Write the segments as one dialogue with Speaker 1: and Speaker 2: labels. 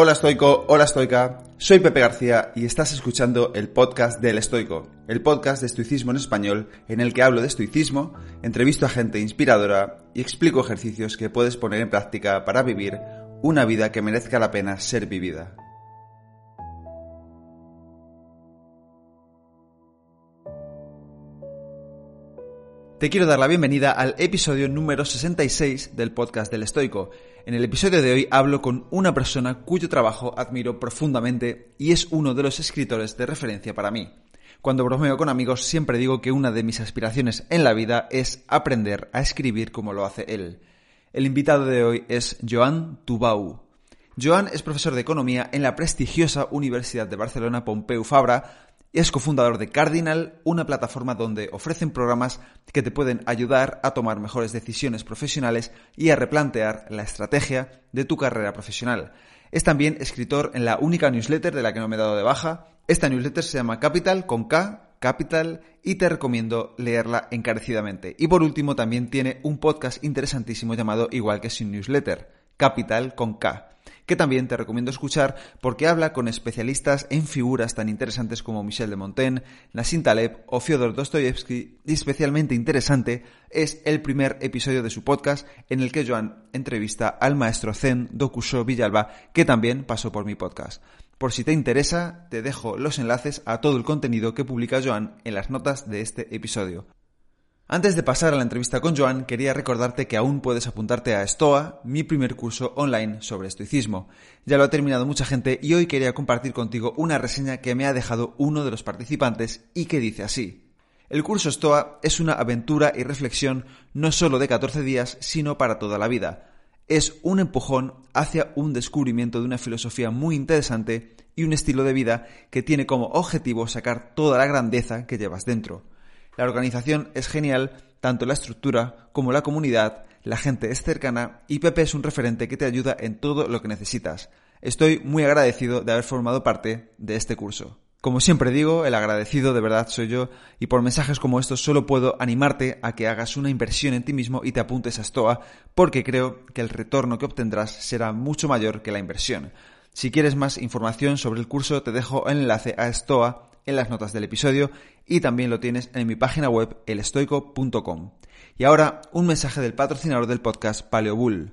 Speaker 1: Hola estoico, hola estoica, soy Pepe García y estás escuchando el podcast del estoico, el podcast de estoicismo en español en el que hablo de estoicismo, entrevisto a gente inspiradora y explico ejercicios que puedes poner en práctica para vivir una vida que merezca la pena ser vivida. Te quiero dar la bienvenida al episodio número 66 del podcast del Estoico. En el episodio de hoy hablo con una persona cuyo trabajo admiro profundamente y es uno de los escritores de referencia para mí. Cuando bromeo con amigos siempre digo que una de mis aspiraciones en la vida es aprender a escribir como lo hace él. El invitado de hoy es Joan Tubau. Joan es profesor de economía en la prestigiosa Universidad de Barcelona Pompeu Fabra, es cofundador de Cardinal, una plataforma donde ofrecen programas que te pueden ayudar a tomar mejores decisiones profesionales y a replantear la estrategia de tu carrera profesional. Es también escritor en la única newsletter de la que no me he dado de baja. Esta newsletter se llama Capital con K, Capital, y te recomiendo leerla encarecidamente. Y por último también tiene un podcast interesantísimo llamado igual que sin newsletter, Capital con K que también te recomiendo escuchar porque habla con especialistas en figuras tan interesantes como Michel de Montaigne, Nassim Taleb o Fyodor Dostoyevsky y especialmente interesante es el primer episodio de su podcast en el que Joan entrevista al maestro Zen Dokusho Villalba que también pasó por mi podcast. Por si te interesa, te dejo los enlaces a todo el contenido que publica Joan en las notas de este episodio. Antes de pasar a la entrevista con Joan, quería recordarte que aún puedes apuntarte a Stoa, mi primer curso online sobre estoicismo. Ya lo ha terminado mucha gente y hoy quería compartir contigo una reseña que me ha dejado uno de los participantes y que dice así. El curso Stoa es una aventura y reflexión no solo de 14 días, sino para toda la vida. Es un empujón hacia un descubrimiento de una filosofía muy interesante y un estilo de vida que tiene como objetivo sacar toda la grandeza que llevas dentro. La organización es genial, tanto la estructura como la comunidad, la gente es cercana y Pepe es un referente que te ayuda en todo lo que necesitas. Estoy muy agradecido de haber formado parte de este curso. Como siempre digo, el agradecido de verdad soy yo y por mensajes como estos solo puedo animarte a que hagas una inversión en ti mismo y te apuntes a Stoa porque creo que el retorno que obtendrás será mucho mayor que la inversión. Si quieres más información sobre el curso te dejo el enlace a Stoa en las notas del episodio y también lo tienes en mi página web elestoico.com. Y ahora un mensaje del patrocinador del podcast Paleobull.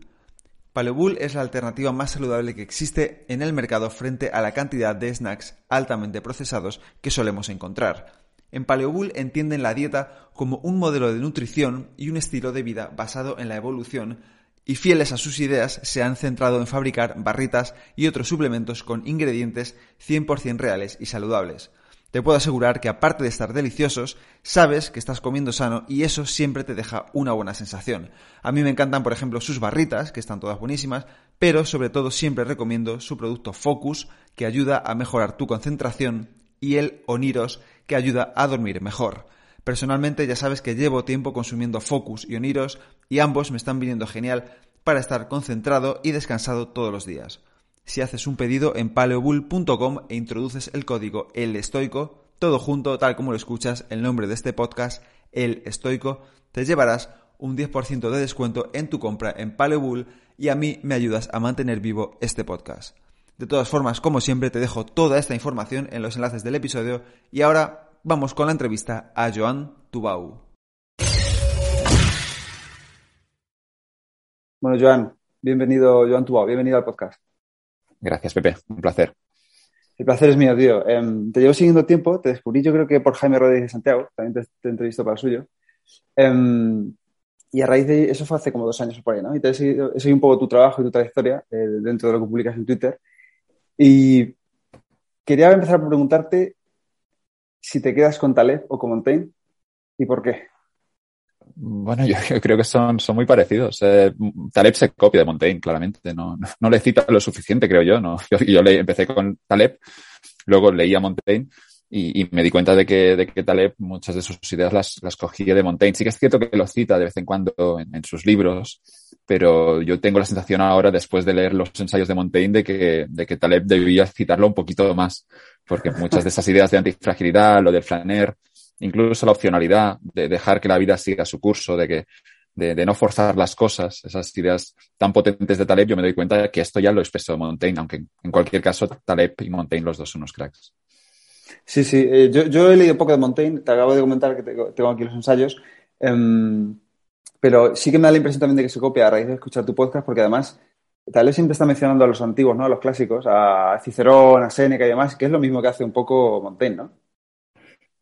Speaker 1: Paleobull es la alternativa más saludable que existe en el mercado frente a la cantidad de snacks altamente procesados que solemos encontrar. En Paleobull entienden la dieta como un modelo de nutrición y un estilo de vida basado en la evolución y fieles a sus ideas se han centrado en fabricar barritas y otros suplementos con ingredientes 100% reales y saludables te puedo asegurar que aparte de estar deliciosos, sabes que estás comiendo sano y eso siempre te deja una buena sensación. A mí me encantan, por ejemplo, sus barritas, que están todas buenísimas, pero sobre todo siempre recomiendo su producto Focus, que ayuda a mejorar tu concentración, y el Oniros, que ayuda a dormir mejor. Personalmente ya sabes que llevo tiempo consumiendo Focus y Oniros y ambos me están viniendo genial para estar concentrado y descansado todos los días si haces un pedido en paleobull.com e introduces el código El Estoico, todo junto, tal como lo escuchas, el nombre de este podcast, El Estoico, te llevarás un 10% de descuento en tu compra en Paleobull y a mí me ayudas a mantener vivo este podcast. De todas formas, como siempre, te dejo toda esta información en los enlaces del episodio y ahora vamos con la entrevista a Joan Tubau. Bueno, Joan, bienvenido, Joan Tubau, bienvenido al podcast.
Speaker 2: Gracias, Pepe. Un placer.
Speaker 1: El placer es mío, tío. Em, te llevo siguiendo tiempo, te descubrí yo creo que por Jaime Rodríguez de Santiago, también te, te entrevisto para el suyo. Em, y a raíz de eso fue hace como dos años por ahí, ¿no? Y te he seguido, un poco tu trabajo y tu trayectoria eh, dentro de lo que publicas en Twitter. Y quería empezar por preguntarte si te quedas con Taleb o con Montaigne y por qué.
Speaker 2: Bueno, yo, creo que son, son muy parecidos. Eh, Taleb se copia de Montaigne, claramente. No, no, le cita lo suficiente, creo yo. ¿no? Yo, yo le, empecé con Taleb, luego leía Montaigne y, y, me di cuenta de que, de que Taleb muchas de sus ideas las, las cogía de Montaigne. Sí que es cierto que lo cita de vez en cuando en, en, sus libros, pero yo tengo la sensación ahora, después de leer los ensayos de Montaigne, de que, de que Taleb debía citarlo un poquito más, porque muchas de esas ideas de antifragilidad, lo del flaner, incluso la opcionalidad de dejar que la vida siga su curso, de que de, no forzar las cosas, esas ideas tan potentes de Taleb, yo me doy cuenta que esto ya lo expresó Montaigne, aunque en cualquier caso Taleb y Montaigne los dos son unos cracks.
Speaker 1: Sí, sí, eh, yo, he leído poco de Montaigne, te acabo de comentar que tengo, aquí los ensayos, eh, pero sí que me da la impresión también de que se copia a raíz de escuchar tu podcast, porque además Taleb siempre está mencionando a los antiguos, ¿no? A los clásicos, a Cicerón, a Séneca y demás, que es lo mismo que hace un poco Montaigne, ¿no?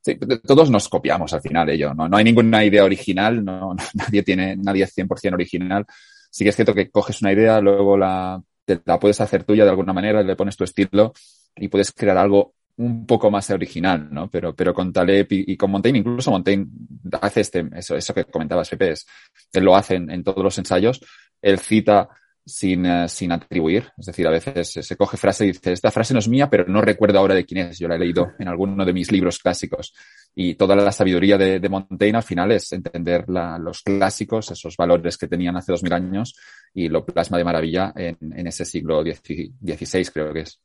Speaker 2: Sí, todos nos copiamos al final ello, ¿no? No hay ninguna idea original, no, nadie tiene, nadie es 100% original. Sí que es cierto que coges una idea, luego la, la puedes hacer tuya de alguna manera, le pones tu estilo y puedes crear algo un poco más original, ¿no? Pero, pero con Taleb y, y, con Montaigne, incluso Montaigne hace este, eso, eso que comentabas, Pepe, es, él lo hace en, en todos los ensayos, él cita sin, uh, sin atribuir. Es decir, a veces se coge frase y dice, esta frase no es mía, pero no recuerdo ahora de quién es. Yo la he leído en alguno de mis libros clásicos. Y toda la sabiduría de, de Montaigne al final es entender la, los clásicos, esos valores que tenían hace dos mil años y lo plasma de maravilla en, en ese siglo XVI, creo que es.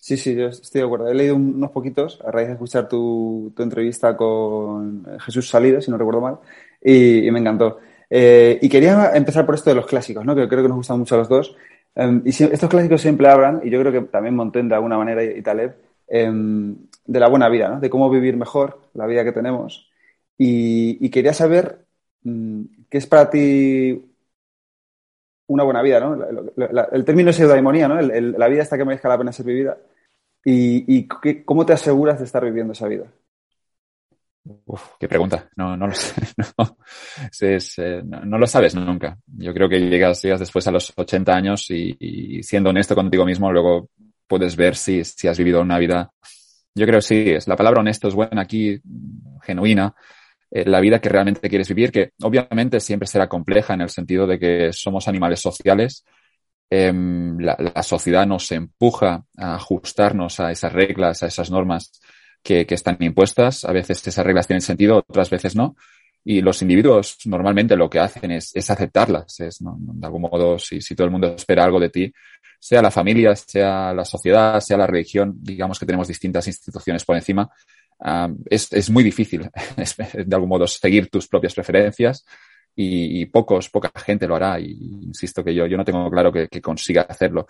Speaker 1: Sí, sí, yo estoy de acuerdo. He leído unos poquitos a raíz de escuchar tu, tu entrevista con Jesús Salido, si no recuerdo mal, y, y me encantó. Eh, y quería empezar por esto de los clásicos, ¿no? que creo que nos gustan mucho a los dos. Um, y si, estos clásicos siempre hablan, y yo creo que también Montaigne de alguna manera y, y Taleb, um, de la buena vida, ¿no? de cómo vivir mejor la vida que tenemos. Y, y quería saber um, qué es para ti una buena vida, ¿no? La, la, la, el término es eudaimonía, ¿no? El, el, la vida hasta que merezca la pena ser vivida. ¿Y, y qué, cómo te aseguras de estar viviendo esa vida?
Speaker 2: Uf, qué pregunta. No, no lo sé. Eh, no, lo sabes nunca. Yo creo que llegas, llegas después a los 80 años y, y, siendo honesto contigo mismo, luego puedes ver si, si has vivido una vida. Yo creo que sí, es la palabra honesto es buena aquí, genuina. Eh, la vida que realmente quieres vivir, que obviamente siempre será compleja en el sentido de que somos animales sociales. La, la sociedad nos empuja a ajustarnos a esas reglas, a esas normas que, que, están impuestas. A veces esas reglas tienen sentido, otras veces no. Y los individuos normalmente lo que hacen es, es aceptarlas. Es, ¿no? De algún modo, si, si, todo el mundo espera algo de ti, sea la familia, sea la sociedad, sea la religión, digamos que tenemos distintas instituciones por encima, um, es, es, muy difícil, de algún modo, seguir tus propias preferencias. Y, y, pocos, poca gente lo hará. Y insisto que yo, yo no tengo claro que, que consiga hacerlo.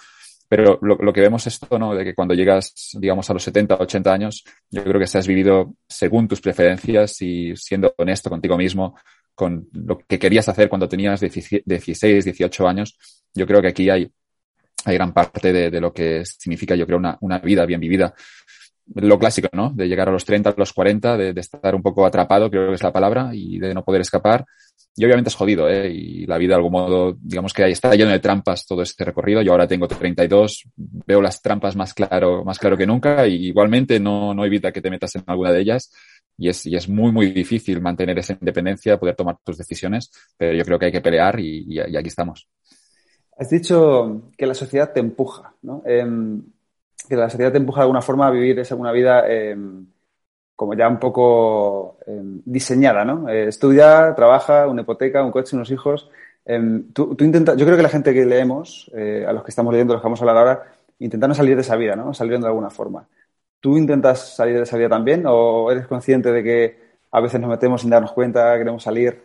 Speaker 2: Pero lo, que vemos es esto, ¿no? De que cuando llegas, digamos, a los 70, 80 años, yo creo que se has vivido según tus preferencias y siendo honesto contigo mismo, con lo que querías hacer cuando tenías 16, 18 años, yo creo que aquí hay, hay gran parte de, de lo que significa, yo creo, una, una vida bien vivida lo clásico, ¿no? De llegar a los 30, a los 40, de, estar un poco atrapado, creo que es la palabra, y de no poder escapar. Y obviamente es jodido, ¿eh? Y la vida de algún modo, digamos que ahí está lleno de trampas todo este recorrido. Yo ahora tengo 32, veo las trampas más claro, más claro que nunca, y igualmente no, no evita que te metas en alguna de ellas. Y es, y es muy, muy difícil mantener esa independencia, poder tomar tus decisiones, pero yo creo que hay que pelear y, aquí estamos.
Speaker 1: Has dicho que la sociedad te empuja, ¿no? Eh que la sociedad te empuja de alguna forma a vivir esa, una vida eh, como ya un poco eh, diseñada, ¿no? Eh, estudia, trabaja, una hipoteca, un coche, unos hijos. Tú, tú, yo creo que la gente que leemos, a los que estamos leyendo, los que vamos a hablar ahora, intentan salir de esa vida, ¿no? Salir de alguna forma. ¿Tú intentas salir de esa vida también o eres consciente de que a veces nos metemos sin darnos cuenta, queremos salir?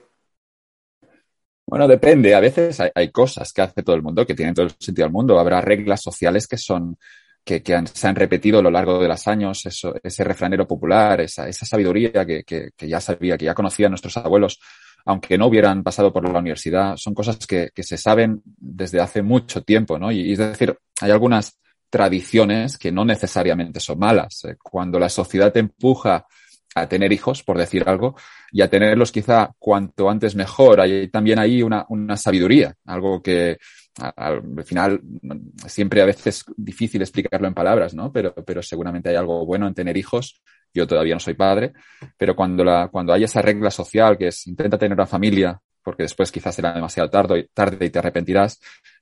Speaker 2: Bueno, depende. A veces hay, hay, cosas que hace todo el mundo que tienen todo el sentido del mundo. Habrá reglas sociales que son que, se han repetido a lo largo de los años, eso, ese refranero popular, esa, esa sabiduría que, que, ya sabía, que ya conocían nuestros abuelos, aunque no hubieran pasado por la universidad, son cosas que, se saben desde hace mucho tiempo, ¿no? Y, y, es decir, hay algunas tradiciones que no necesariamente son malas. Cuando la sociedad te empuja a tener hijos, por decir algo, y a tenerlos quizá cuanto antes mejor, hay también ahí una, una sabiduría, algo que, al final siempre a veces es difícil explicarlo en palabras, ¿no? Pero, pero seguramente hay algo bueno en tener hijos. Yo todavía no soy padre, pero cuando, la, cuando hay esa regla social que es intenta tener una familia, porque después quizás será demasiado tarde, tarde y te arrepentirás,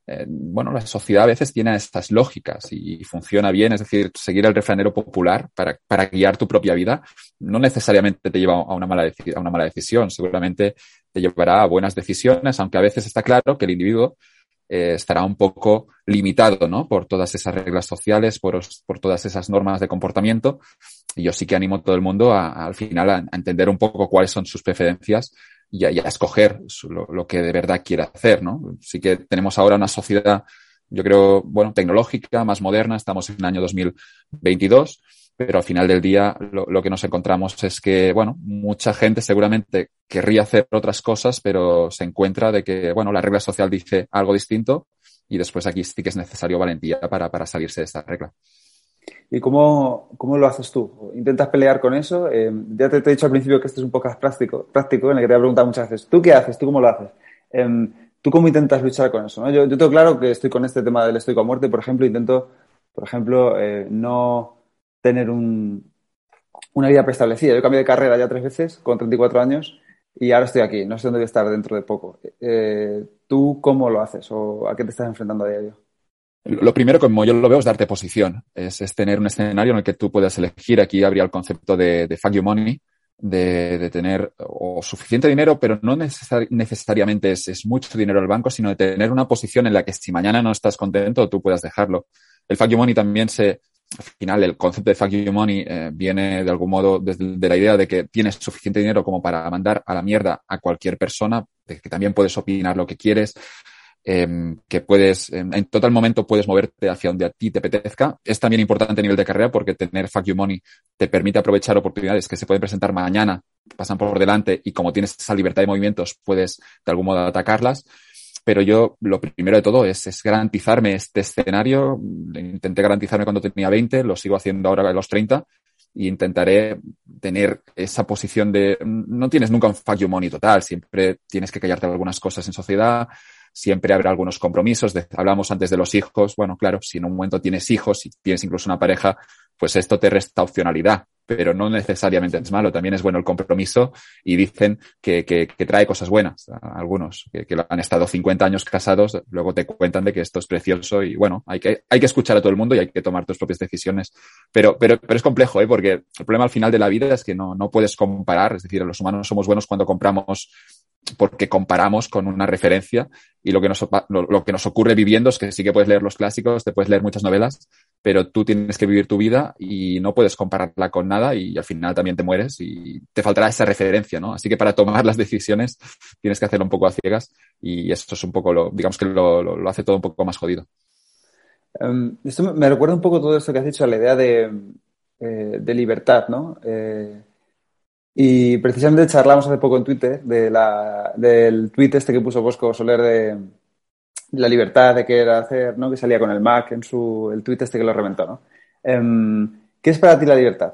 Speaker 2: eh, bueno, la sociedad a veces tiene estas lógicas y, funciona bien, es decir, seguir el refranero popular para, para, guiar tu propia vida no necesariamente te lleva a una, mala a una mala decisión, seguramente te llevará a buenas decisiones, aunque a veces está claro que el individuo eh, estará un poco limitado, ¿no? Por todas esas reglas sociales, por, por, todas esas normas de comportamiento. Y yo sí que animo a todo el mundo a, al final a, entender un poco cuáles son sus preferencias y a, escoger lo, que de verdad quiere hacer, ¿no? Sí que tenemos ahora una sociedad, yo creo, bueno, tecnológica, más moderna, estamos en el año 2022 pero al final del día lo, lo, que nos encontramos es que, bueno, mucha gente seguramente querría hacer otras cosas, pero se encuentra de que, bueno, la regla social dice algo distinto y después aquí sí que es necesario valentía para, para salirse de esta regla.
Speaker 1: ¿Y cómo, cómo, lo haces tú? ¿Intentas pelear con eso? Eh, ya te, he dicho al principio que este es un podcast práctico, práctico en el que te voy a preguntar muchas veces, ¿tú qué haces? ¿Tú cómo lo haces? Eh, ¿Tú cómo intentas luchar con eso? Yo, yo, tengo claro que estoy con este tema del estoico a muerte, por ejemplo, intento, por ejemplo, eh, no tener un, una vida preestablecida. Yo cambié de carrera ya tres veces con 34 años y ahora estoy aquí. No sé dónde voy a estar dentro de poco. Eh, ¿Tú cómo lo haces o a qué te estás enfrentando a diario?
Speaker 2: Lo primero, como yo lo veo, es darte posición. Es, es, tener un escenario en el que tú puedas elegir. Aquí habría el concepto de, de fuck you money, de, de, tener o suficiente dinero, pero no necesar, necesariamente es, es, mucho dinero al banco, sino de tener una posición en la que si mañana no estás contento, tú puedas dejarlo. El fuck you money también se, al final el concepto de fuck you money eh, viene de algún modo desde de la idea de que tienes suficiente dinero como para mandar a la mierda a cualquier persona, de que también puedes opinar lo que quieres, eh, que puedes, en, en total momento puedes moverte hacia donde a ti te apetezca. Es también importante a nivel de carrera porque tener fuck you money te permite aprovechar oportunidades que se pueden presentar mañana, pasan por delante y como tienes esa libertad de movimientos puedes de algún modo atacarlas pero yo lo primero de todo es, garantizarme este escenario. Intenté garantizarme cuando tenía 20, lo sigo haciendo ahora a los 30 y intentaré tener esa posición de no tienes nunca un fuck you money total, siempre tienes que callarte algunas cosas en sociedad, siempre habrá algunos compromisos. Hablamos antes de los hijos. Bueno, claro, si en un momento tienes hijos, si tienes incluso una pareja, pues esto te resta opcionalidad, pero no necesariamente es malo. También es bueno el compromiso y dicen que, que, trae cosas buenas. Algunos que, han estado 50 años casados, luego te cuentan de que esto es precioso y bueno, hay que, hay que escuchar a todo el mundo y hay que tomar tus propias decisiones. Pero, pero, pero es complejo, ¿eh? porque el problema al final de la vida es que no, no puedes comparar. Es decir, los humanos somos buenos cuando compramos porque comparamos con una referencia y lo que, nos, lo, que nos ocurre viviendo es que sí que puedes leer los clásicos, te puedes leer muchas novelas, pero tú tienes que vivir tu vida y no puedes compararla con nada y al final también te mueres y te faltará esa referencia, ¿no? Así que para tomar las decisiones tienes que hacerlo un poco a ciegas y esto es un poco lo, digamos que lo, lo, hace todo un poco más jodido.
Speaker 1: Um, esto me recuerda un poco todo esto que has dicho a la idea de, eh, de libertad, ¿no? Eh, y precisamente charlamos hace poco en Twitter de la, del tweet este que puso Bosco Soler de la libertad de que era hacer, ¿no? Que salía con el Mac en su, el tweet este que lo reventó, ¿no? Um, ¿Qué es para ti la libertad?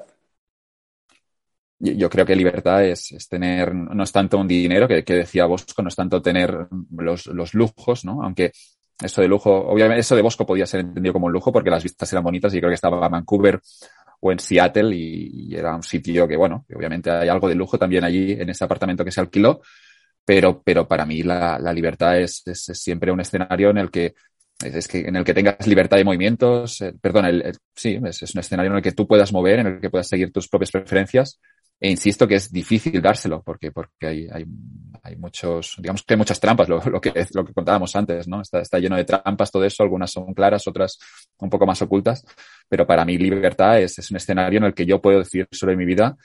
Speaker 2: Yo creo que libertad es, es tener, no es tanto un dinero, que, decía Bosco, no es tanto tener los, los lujos, ¿no? Aunque eso de lujo, obviamente eso de Bosco podía ser entendido como un lujo porque las vistas eran bonitas y creo que estaba Vancouver o en Seattle y, era un sitio que, bueno, obviamente hay algo de lujo también allí en ese apartamento que se alquiló, pero, pero para mí la, la libertad es, es, es, siempre un escenario en el que es que en el que tengas libertad de movimientos, eh, perdón, el, el, sí, es, es un escenario en el que tú puedas mover, en el que puedas seguir tus propias preferencias, e insisto que es difícil dárselo porque, porque hay, hay, hay muchos, digamos que hay muchas trampas, lo, lo, que, lo que contábamos antes, ¿no? Está, está lleno de trampas todo eso, algunas son claras, otras un poco más ocultas, pero para mí libertad es, es un escenario en el que yo puedo decidir sobre mi vida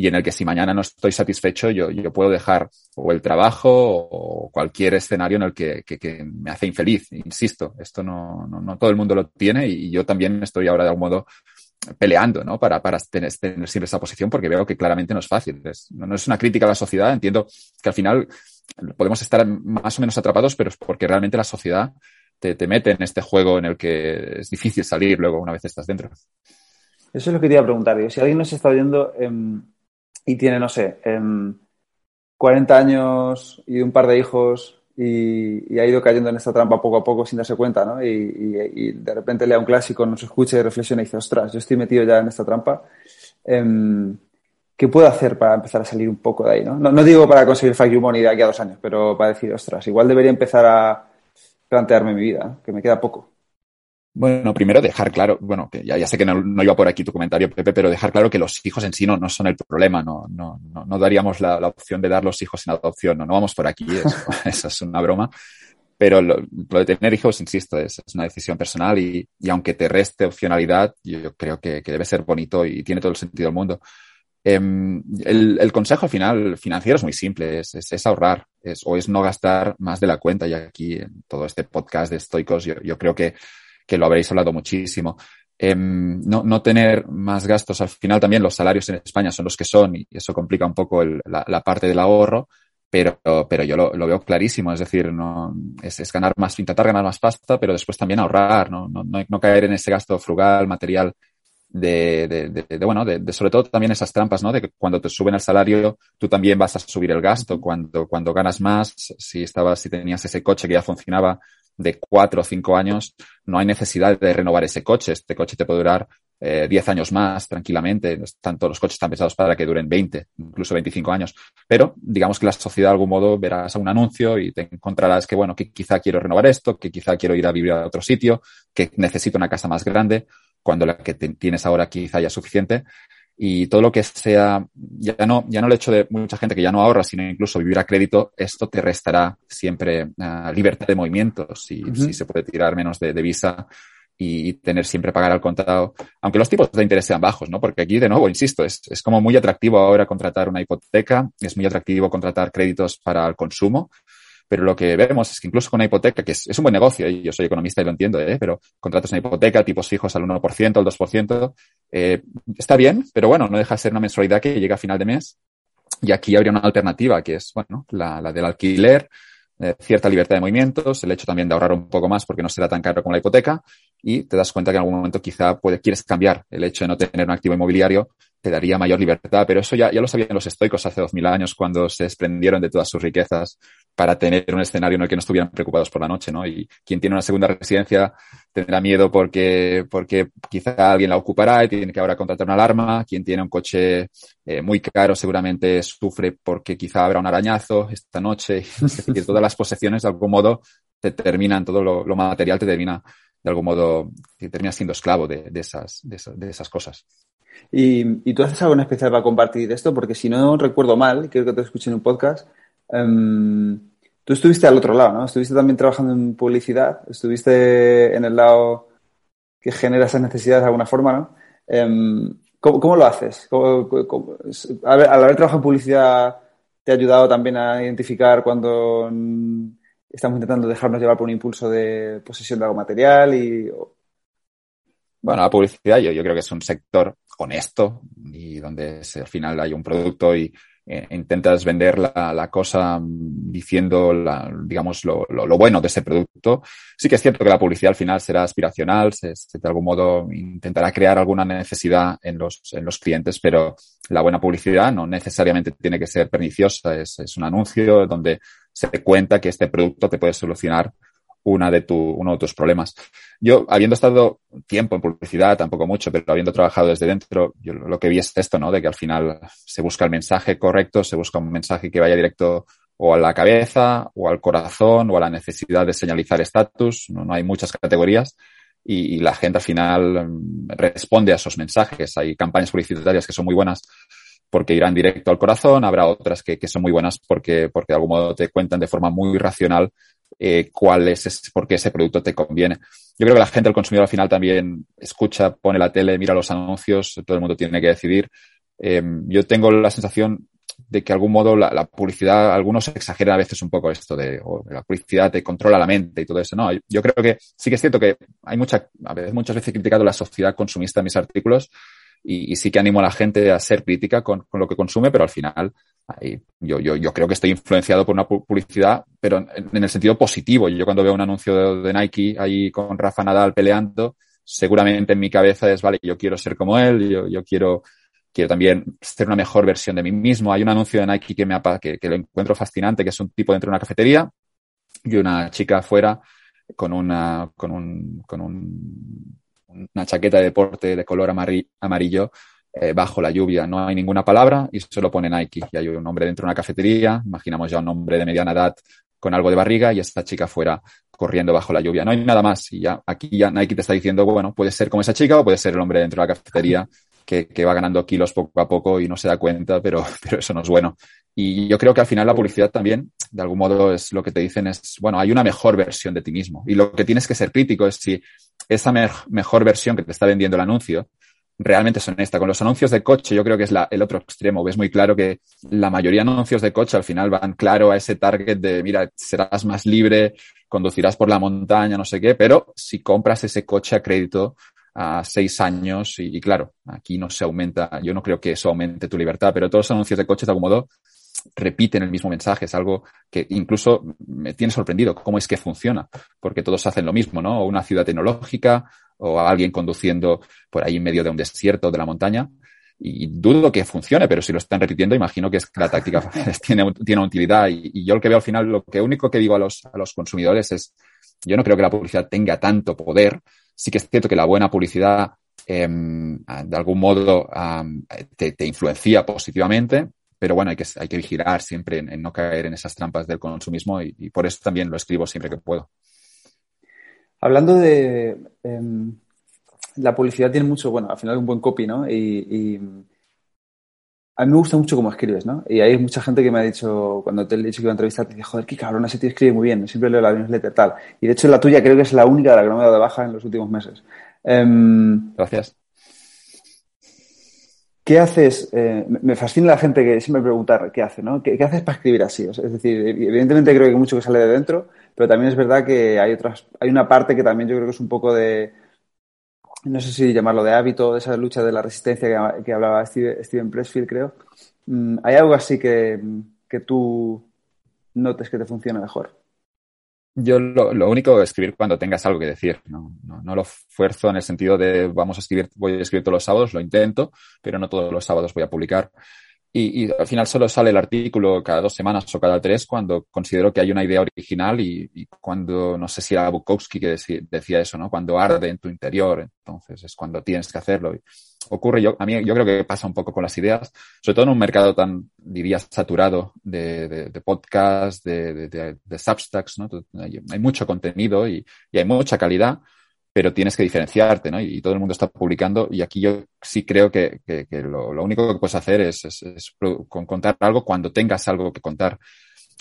Speaker 2: y en el que si mañana no estoy satisfecho, yo, yo puedo dejar o el trabajo o cualquier escenario en el que, que, que me hace infeliz. Insisto, esto no, no, no, todo el mundo lo tiene y yo también estoy ahora de algún modo peleando, ¿no? Para, para tener, tener, siempre esa posición porque veo que claramente no es fácil. No, no, es una crítica a la sociedad. Entiendo que al final podemos estar más o menos atrapados, pero es porque realmente la sociedad te, te mete en este juego en el que es difícil salir luego una vez estás dentro.
Speaker 1: Eso es lo que te iba a preguntar. Si alguien nos está oyendo eh, y tiene, no sé, eh, 40 años y un par de hijos y, ha ido cayendo en esta trampa poco a poco sin darse cuenta, ¿no? Y de repente lea un clásico, nos escucha y reflexiona y dice, ostras, yo estoy metido ya en esta trampa. Em, ¿Qué puedo hacer para empezar a salir un poco de ahí? No, no, digo para conseguir Fuck You Money de aquí a dos años, pero para decir, ostras, igual debería empezar a plantearme mi vida, que me queda poco.
Speaker 2: Bueno, primero dejar claro, bueno, que ya, sé que no, iba por aquí tu comentario, Pepe, pero dejar claro que los hijos en sí no, no son el problema, no, no, no, daríamos la, opción de dar los hijos en adopción, no, no vamos por aquí, eso, es una broma. Pero lo, de tener hijos, insisto, es, una decisión personal y, y, aunque te reste opcionalidad, yo, creo que, que, debe ser bonito y tiene todo el sentido del mundo. Em, el, consejo final financiero es muy simple, es, es, ahorrar es, o es no gastar más de la cuenta. Y aquí en todo este podcast de estoicos yo, yo creo que, que, lo habréis hablado muchísimo. Em, no, no, tener más gastos. Al final también los salarios en España son los que son y eso complica un poco la, parte del ahorro. Pero, pero yo lo, veo clarísimo, es decir, no, es, ganar más, intentar ganar más pasta, pero después también ahorrar, no, no, no caer en ese gasto frugal, material, de, de, de, bueno, de, sobre todo también esas trampas, ¿no? De que cuando te suben el salario, tú también vas a subir el gasto. Cuando, cuando ganas más, si estabas, si tenías ese coche que ya funcionaba de cuatro o cinco años, no hay necesidad de renovar ese coche. Este coche te puede durar eh, 10 años más tranquilamente. Todos los coches están pensados para que duren 20, incluso 25 años. Pero digamos que la sociedad de algún modo verás un anuncio y te encontrarás que, bueno, que quizá quiero renovar esto, que quizá quiero ir a vivir a otro sitio, que necesito una casa más grande cuando la que tienes ahora quizá ya es suficiente. Y todo lo que sea, ya no, ya no el hecho de mucha gente que ya no ahorra, sino incluso vivir a crédito, esto te restará siempre uh, libertad de movimiento, si, si, se puede tirar menos de, de visa y tener siempre pagar al contado, aunque los tipos de interés sean bajos, ¿no? Porque aquí, de nuevo, insisto, es, es como muy atractivo ahora contratar una hipoteca, es muy atractivo contratar créditos para el consumo, pero lo que vemos es que incluso con una hipoteca, que es, es un buen negocio, y yo soy economista y lo entiendo, ¿eh? pero contratas una hipoteca, tipos fijos al 1%, al 2%, eh, está bien, pero bueno, no deja de ser una mensualidad que llega a final de mes. Y aquí habría una alternativa que es, bueno, la, la del alquiler, eh, cierta libertad de movimientos, el hecho también de ahorrar un poco más porque no será tan caro como la hipoteca y te das cuenta que en algún momento quizá puede, quieres cambiar el hecho de no tener un activo inmobiliario te daría mayor libertad, pero eso ya, ya lo sabían los estoicos hace dos mil años cuando se desprendieron de todas sus riquezas para tener un escenario en el que no estuvieran preocupados por la noche, ¿no? Y quien tiene una segunda residencia tendrá miedo porque, porque quizá alguien la ocupará y tiene que ahora contratar una alarma. Quien tiene un coche eh, muy caro seguramente sufre porque quizá habrá un arañazo esta noche. Es decir, todas las posesiones de algún modo te terminan, todo lo, lo material te termina de algún modo, te termina siendo esclavo de, esas, de, esas, cosas.
Speaker 1: ¿Y, ¿Y, tú haces algo en especial para compartir esto? Porque si no recuerdo mal, creo que te escuché en un podcast, um, tú estuviste al otro lado, ¿no? Estuviste también trabajando en publicidad, estuviste en el lado que genera esas necesidades de alguna forma, ¿no? Um, ¿cómo, ¿cómo, lo haces? ¿Cómo, cómo, al haber trabajado en publicidad, ¿te ha ayudado también a identificar cuando estamos intentando dejarnos llevar por un impulso de posesión de algo material y
Speaker 2: bueno, la publicidad yo, yo creo que es un sector honesto y donde al final hay un producto y eh, intentas vender la, cosa diciendo, la, digamos, lo, lo, lo, bueno de ese producto. Sí que es cierto que la publicidad al final será aspiracional, se, se, de algún modo intentará crear alguna necesidad en los, en los clientes, pero la buena publicidad no necesariamente tiene que ser perniciosa. Es, es un anuncio donde se cuenta que este producto te puede solucionar una de tu, uno de tus problemas. Yo, habiendo estado tiempo en publicidad, tampoco mucho, pero habiendo trabajado desde dentro, yo lo que vi es esto, ¿no? De que al final se busca el mensaje correcto, se busca un mensaje que vaya directo o a la cabeza, o al corazón, o a la necesidad de señalizar estatus. No, no hay muchas categorías. Y, y, la gente al final responde a esos mensajes. Hay campañas publicitarias que son muy buenas porque irán directo al corazón, habrá otras que, que son muy buenas porque, porque de algún modo te cuentan de forma muy racional eh, cuál es, por qué ese producto te conviene. Yo creo que la gente, el consumidor al final también escucha, pone la tele, mira los anuncios, todo el mundo tiene que decidir. Eh, yo tengo la sensación de que de algún modo la, la, publicidad, algunos exageran a veces un poco esto de o la publicidad te controla la mente y todo eso. No, yo creo que sí que es cierto que hay mucha, a veces, muchas veces he criticado la sociedad consumista en mis artículos y, y sí que animo a la gente a ser crítica con, con lo que consume, pero al final yo, yo, yo creo que estoy influenciado por una publicidad, pero en, en el sentido positivo. Yo cuando veo un anuncio de, de, Nike ahí con Rafa Nadal peleando, seguramente en mi cabeza es, vale, yo quiero ser como él, yo, yo quiero, quiero también ser una mejor versión de mí mismo. Hay un anuncio de Nike que me que, que lo encuentro fascinante, que es un tipo dentro de una cafetería y una chica afuera con una, con un, con un, una chaqueta de deporte de color amarillo eh, bajo la lluvia. No hay ninguna palabra y solo pone Nike. Y hay un hombre dentro de una cafetería, imaginamos ya un hombre de mediana edad con algo de barriga y esta chica fuera corriendo bajo la lluvia. No hay nada más. Y ya aquí ya Nike te está diciendo, bueno, puede ser como esa chica o puede ser el hombre dentro de la cafetería que, que, va ganando kilos poco a poco y no se da cuenta, pero, pero eso no es bueno. Y yo creo que al final la publicidad también, de algún modo, es lo que te dicen es, bueno, hay una mejor versión de ti mismo. Y lo que tienes que ser crítico es si esa me mejor versión que te está vendiendo el anuncio realmente es honesta. Con los anuncios de coche yo creo que es el otro extremo. Ves muy claro que la mayoría de anuncios de coche al final van claro a ese target de, mira, serás más libre, conducirás por la montaña, no sé qué, pero si compras ese coche a crédito a seis años y, claro, aquí no se aumenta, yo no creo que eso aumente tu libertad, pero todos los anuncios de coches de algún modo repiten el mismo mensaje. Es algo que incluso me tiene sorprendido cómo es que funciona, porque todos hacen lo mismo, ¿no? O una ciudad tecnológica o alguien conduciendo por ahí en medio de un desierto de la montaña. Y dudo que funcione, pero si lo están repitiendo, imagino que es que la táctica tiene, tiene utilidad. Y, y, yo lo que veo al final, lo que único que digo a los, a los consumidores es, yo no creo que la publicidad tenga tanto poder. Sí que es cierto que la buena publicidad eh, de algún modo te, influencia positivamente, pero bueno, hay que, hay que vigilar siempre en, no caer en esas trampas del consumismo y, por eso también lo escribo siempre que puedo.
Speaker 1: Hablando de eh, la publicidad tiene mucho, bueno, al final un buen copy, ¿no? A mí me gusta mucho cómo escribes, ¿no? Y hay mucha gente que me ha dicho, cuando te he dicho que iba a entrevistar, te dice, joder, qué cabrón, ese tío escribe muy bien, siempre leo la newsletter, tal. Y de hecho la tuya creo que es la única de la que no me he dado de baja en los últimos meses. Eh,
Speaker 2: Gracias.
Speaker 1: ¿Qué haces? Eh, me fascina la gente que siempre pregunta qué hace, ¿no? ¿Qué, ¿Qué, haces para escribir así? O sea, es decir, evidentemente creo que mucho que sale de dentro, pero también es verdad que hay otras, hay una parte que también yo creo que es un poco de, no sé si llamarlo de hábito, de esa lucha de la resistencia que, que hablaba Steven, Pressfield, creo. Mm, ¿Hay algo así que, que tú notes que te funciona mejor?
Speaker 2: Yo lo, lo, único es escribir cuando tengas algo que decir. No, no, no, lo fuerzo en el sentido de vamos a escribir, voy a escribir todos los sábados, lo intento, pero no todos los sábados voy a publicar. Y, al final solo sale el artículo cada dos semanas o cada tres cuando considero que hay una idea original y, cuando, no sé si era Bukowski que decía, eso, ¿no? Cuando arde en tu interior, entonces es cuando tienes que hacerlo. Y ocurre, yo, a mí yo creo que pasa un poco con las ideas, sobre todo en un mercado tan, diría, saturado de, de, podcasts, de, de, substacks, ¿no? Hay, mucho contenido y hay mucha calidad pero tienes que diferenciarte, ¿no? Y todo el mundo está publicando y aquí yo sí creo que, que, lo, lo, único que puedes hacer es, es, contar algo cuando tengas algo que contar.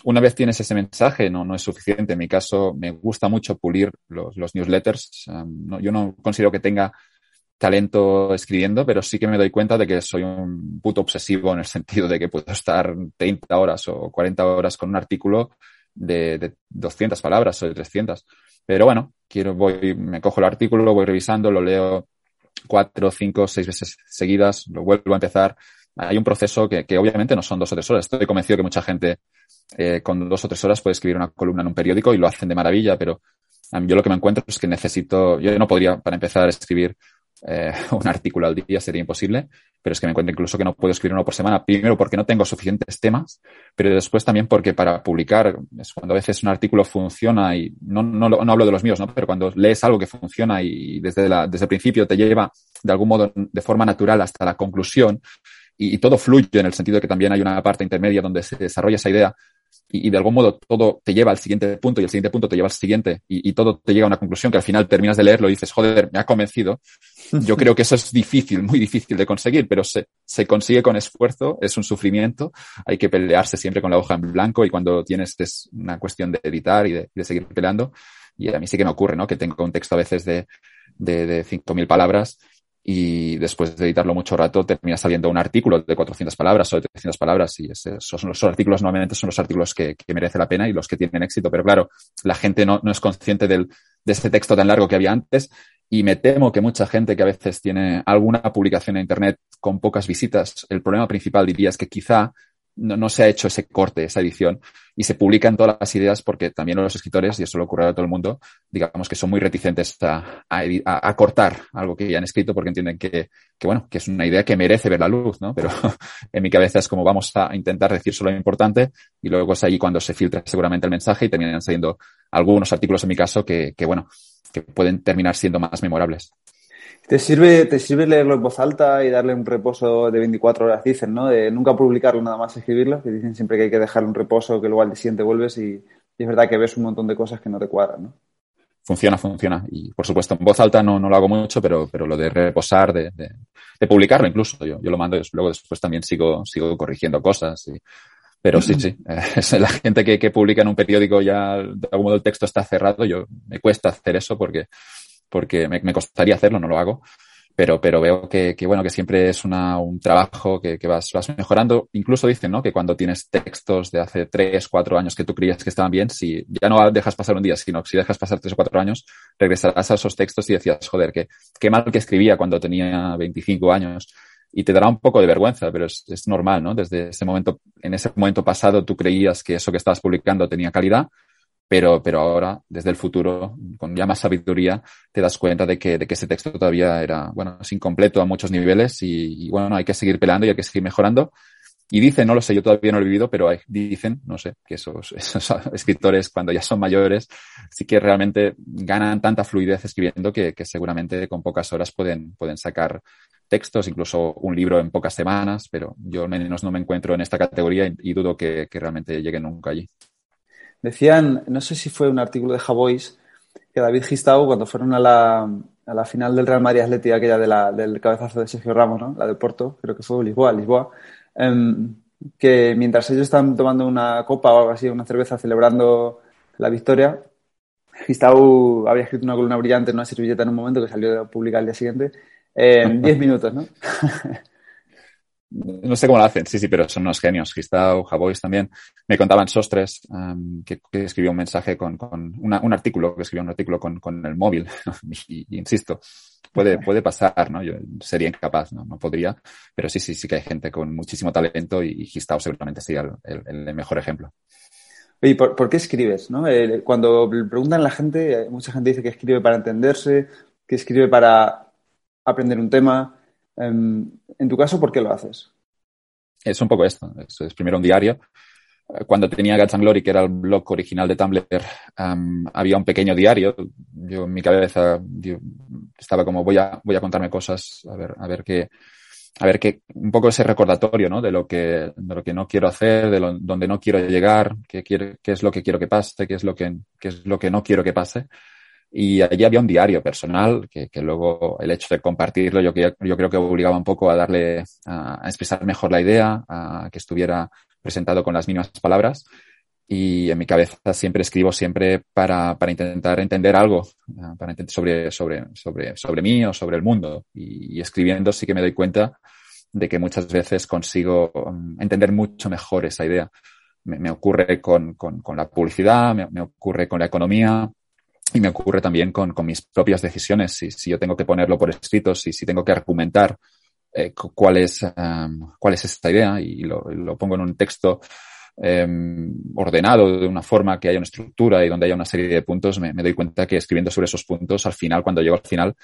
Speaker 2: Una vez tienes ese mensaje, no, no es suficiente. En mi caso, me gusta mucho pulir los, newsletters. Um, yo no considero que tenga talento escribiendo, pero sí que me doy cuenta de que soy un puto obsesivo en el sentido de que puedo estar 30 horas o 40 horas con un artículo de, de 200 palabras o de 300. Pero bueno, quiero, voy, me cojo el artículo, lo voy revisando, lo leo cuatro, cinco, seis veces seguidas, lo vuelvo a empezar. Hay un proceso que, que obviamente no son dos o tres horas. Estoy convencido que mucha gente eh, con dos o tres horas puede escribir una columna en un periódico y lo hacen de maravilla, pero yo lo que me encuentro es que necesito, yo no podría, para empezar a escribir eh, un artículo al día sería imposible, pero es que me encuentro incluso que no puedo escribir uno por semana, primero porque no tengo suficientes temas, pero después también porque para publicar, es cuando a veces un artículo funciona y no, no, no hablo de los míos, ¿no? pero cuando lees algo que funciona y desde, la, desde el principio te lleva de algún modo de forma natural hasta la conclusión y, y todo fluye en el sentido de que también hay una parte intermedia donde se desarrolla esa idea, y, y, de algún modo todo te lleva al siguiente punto y el siguiente punto te lleva al siguiente y, y, todo te llega a una conclusión que al final terminas de leerlo y dices, joder, me ha convencido. Yo creo que eso es difícil, muy difícil de conseguir, pero se, se consigue con esfuerzo, es un sufrimiento, hay que pelearse siempre con la hoja en blanco y cuando tienes es una cuestión de editar y de, de seguir peleando. Y a mí sí que me ocurre, ¿no? Que tengo un texto a veces de, de, de 5.000 palabras y después de editarlo mucho rato termina saliendo un artículo de 400 palabras o de 300 palabras y esos son los artículos normalmente son los artículos que, merece la pena y los que tienen éxito, pero claro, la gente no, no es consciente del, de este texto tan largo que había antes y me temo que mucha gente que a veces tiene alguna publicación en Internet con pocas visitas, el problema principal diría es que quizá no, no, se ha hecho ese corte, esa edición, y se publican todas las ideas porque también los escritores, y eso lo ocurre a todo el mundo, digamos que son muy reticentes a, a, a, cortar algo que ya han escrito porque entienden que, que, bueno, que es una idea que merece ver la luz, ¿no? Pero en mi cabeza es como vamos a intentar decir solo lo importante y luego es ahí cuando se filtra seguramente el mensaje y terminan saliendo algunos artículos en mi caso que, que bueno, que pueden terminar siendo más memorables.
Speaker 1: ¿Te sirve, ¿Te sirve leerlo en voz alta y darle un reposo de 24 horas, dicen, ¿no? De nunca publicarlo, nada más escribirlo, que dicen siempre que hay que dejarle un reposo, que luego al día siguiente vuelves y, es verdad que ves un montón de cosas que no te cuadran, ¿no?
Speaker 2: Funciona, funciona. Y por supuesto, en voz alta no, no lo hago mucho, pero, pero lo de reposar, de, de, publicarlo incluso, yo, yo lo mando y luego después también sigo, sigo corrigiendo cosas. Y, pero sí, sí, la gente que, que publica en un periódico ya de algún modo el texto está cerrado, yo me cuesta hacer eso porque porque me, costaría hacerlo, no lo hago. Pero, pero veo que, que bueno, que siempre es una, un trabajo que, que vas, vas mejorando. Incluso dicen, ¿no? Que cuando tienes textos de hace tres, cuatro años que tú creías que estaban bien, si ya no dejas pasar un día, sino si dejas pasar tres o cuatro años, regresarás a esos textos y decías, joder, que, qué mal que escribía cuando tenía 25 años y te dará un poco de vergüenza, pero es, es, normal, ¿no? Desde ese momento, en ese momento pasado tú creías que eso que estabas publicando tenía calidad pero, pero ahora, desde el futuro, con ya más sabiduría, te das cuenta de que, de que ese texto todavía era, bueno, incompleto a muchos niveles y, y, bueno, hay que seguir pelando y hay que seguir mejorando. Y dicen, no lo sé, yo todavía no lo he vivido, pero hay, dicen, no sé, que esos, esos escritores cuando ya son mayores sí que realmente ganan tanta fluidez escribiendo que, que seguramente con pocas horas pueden, pueden sacar textos, incluso un libro en pocas semanas, pero yo al menos no me encuentro en esta categoría y, y dudo que, que realmente llegue nunca allí.
Speaker 1: Decían, no sé si fue un artículo de Javois, que David Gistau, cuando fueron a la, a la final del Real Madrid Atleti, aquella de la, del cabezazo de Sergio Ramos, ¿no? la de Porto, creo que fue Lisboa, Lisboa, um, que mientras ellos estaban tomando una copa o algo así, una cerveza celebrando la victoria, Gistau había escrito una columna brillante en una servilleta en un momento que salió a publicar al día siguiente, en 10 minutos, ¿no?
Speaker 2: no sé cómo lo hacen, sí, sí, pero son unos genios. Gistau, Javois también. Me contaban Sostres, um, que, que, escribió un mensaje con, con una, un artículo, que escribió un artículo con, con el móvil. y, y, insisto, puede, puede pasar, ¿no? Yo sería incapaz, ¿no? No podría. Pero sí, sí, sí que hay gente con muchísimo talento y, y Gistau seguramente sería el, el, el mejor ejemplo.
Speaker 1: ¿Y por, por, qué escribes? ¿no? Eh, cuando preguntan a la gente, mucha gente dice que escribe para entenderse, que escribe para aprender un tema. En tu caso, ¿por qué lo haces?
Speaker 2: Es un poco esto. Es, es primero un diario. Cuando tenía Guts and Glory, que era el blog original de Tumblr, um, había un pequeño diario. Yo en mi cabeza estaba como voy a, voy a contarme cosas, a ver, a ver qué, a ver qué, un poco ese recordatorio, ¿no? De lo que, de lo que no quiero hacer, de lo, donde no quiero llegar, qué, qué es lo que quiero que pase, qué es lo que, qué es lo que no quiero que pase. Y allí había un diario personal que, que luego el hecho de compartirlo yo, yo creo que obligaba un poco a darle, a, a expresar mejor la idea, a que estuviera presentado con las mismas palabras. Y en mi cabeza siempre escribo siempre para, para intentar entender algo, para intentar sobre, sobre, sobre, sobre mí o sobre el mundo. Y, y escribiendo sí que me doy cuenta de que muchas veces consigo entender mucho mejor esa idea. Me, me ocurre con, con, con, la publicidad, me, me ocurre con la economía, y me ocurre también con, con mis propias decisiones. Si, si, yo tengo que ponerlo por escrito, si, si tengo que argumentar eh, cuál, es, um, cuál es esta idea y lo, lo pongo en un texto eh, ordenado de una forma que haya una estructura y donde haya una serie de puntos, me, doy cuenta que escribiendo sobre esos puntos, al final, cuando llego al final,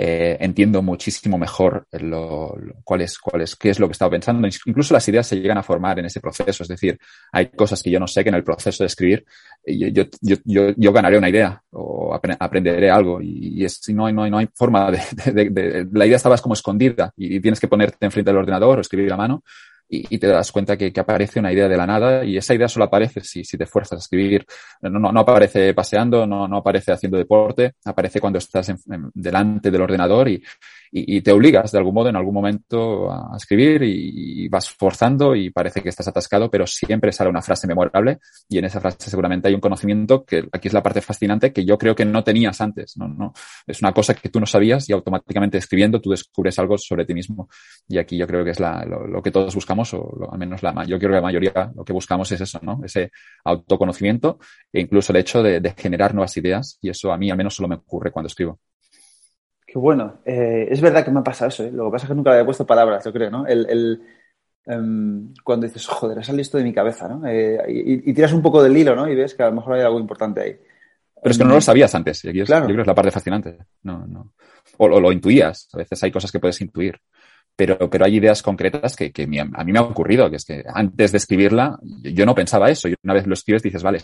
Speaker 2: eh, entiendo muchísimo mejor lo, lo, cuál, es, cuál es, qué es lo que estaba pensando. Incluso las ideas se llegan a formar en ese proceso. Es decir, hay cosas que yo no sé que en el proceso de escribir yo, yo, yo, yo ganaré una idea o aprenderé algo. Y, y es, no, no, no hay forma de, de, de, de, La idea estaba como escondida y tienes que ponerte enfrente del ordenador o escribir a mano y, y, te das cuenta que, que, aparece una idea de la nada y esa idea solo aparece si, si te fuerzas a escribir. No, no, no aparece paseando, no, no, aparece haciendo deporte, aparece cuando estás en, en, delante del ordenador y, y, y, te obligas de algún modo en algún momento a escribir y, y, vas forzando y parece que estás atascado, pero siempre sale una frase memorable y en esa frase seguramente hay un conocimiento que aquí es la parte fascinante que yo creo que no tenías antes. No, no, es una cosa que tú no sabías y automáticamente escribiendo tú descubres algo sobre ti mismo y aquí yo creo que es la, lo, lo, que todos buscamos o lo, al menos la, yo creo que la mayoría lo que buscamos es eso, ¿no? Ese autoconocimiento e incluso el hecho de, de generar nuevas ideas y eso a mí al menos solo me ocurre cuando escribo.
Speaker 1: Qué bueno. Eh, es verdad que me pasa eso, ¿eh? Lo que pasa es que nunca le había puesto palabras, yo creo, ¿no? El, el um, cuando dices, joder, ha salido esto de mi cabeza, ¿no? Eh, y, y, tiras un poco del hilo, ¿no? Y ves que a lo mejor hay algo importante ahí.
Speaker 2: Pero es que no lo sabías antes, y aquí es, claro. yo creo que es la parte fascinante. No, no. O, o, lo intuías, a veces hay cosas que puedes intuir. Pero, pero hay ideas concretas que, que a mí me ha ocurrido, que es que antes de escribirla, yo no pensaba eso. Y una vez lo escribes dices, vale,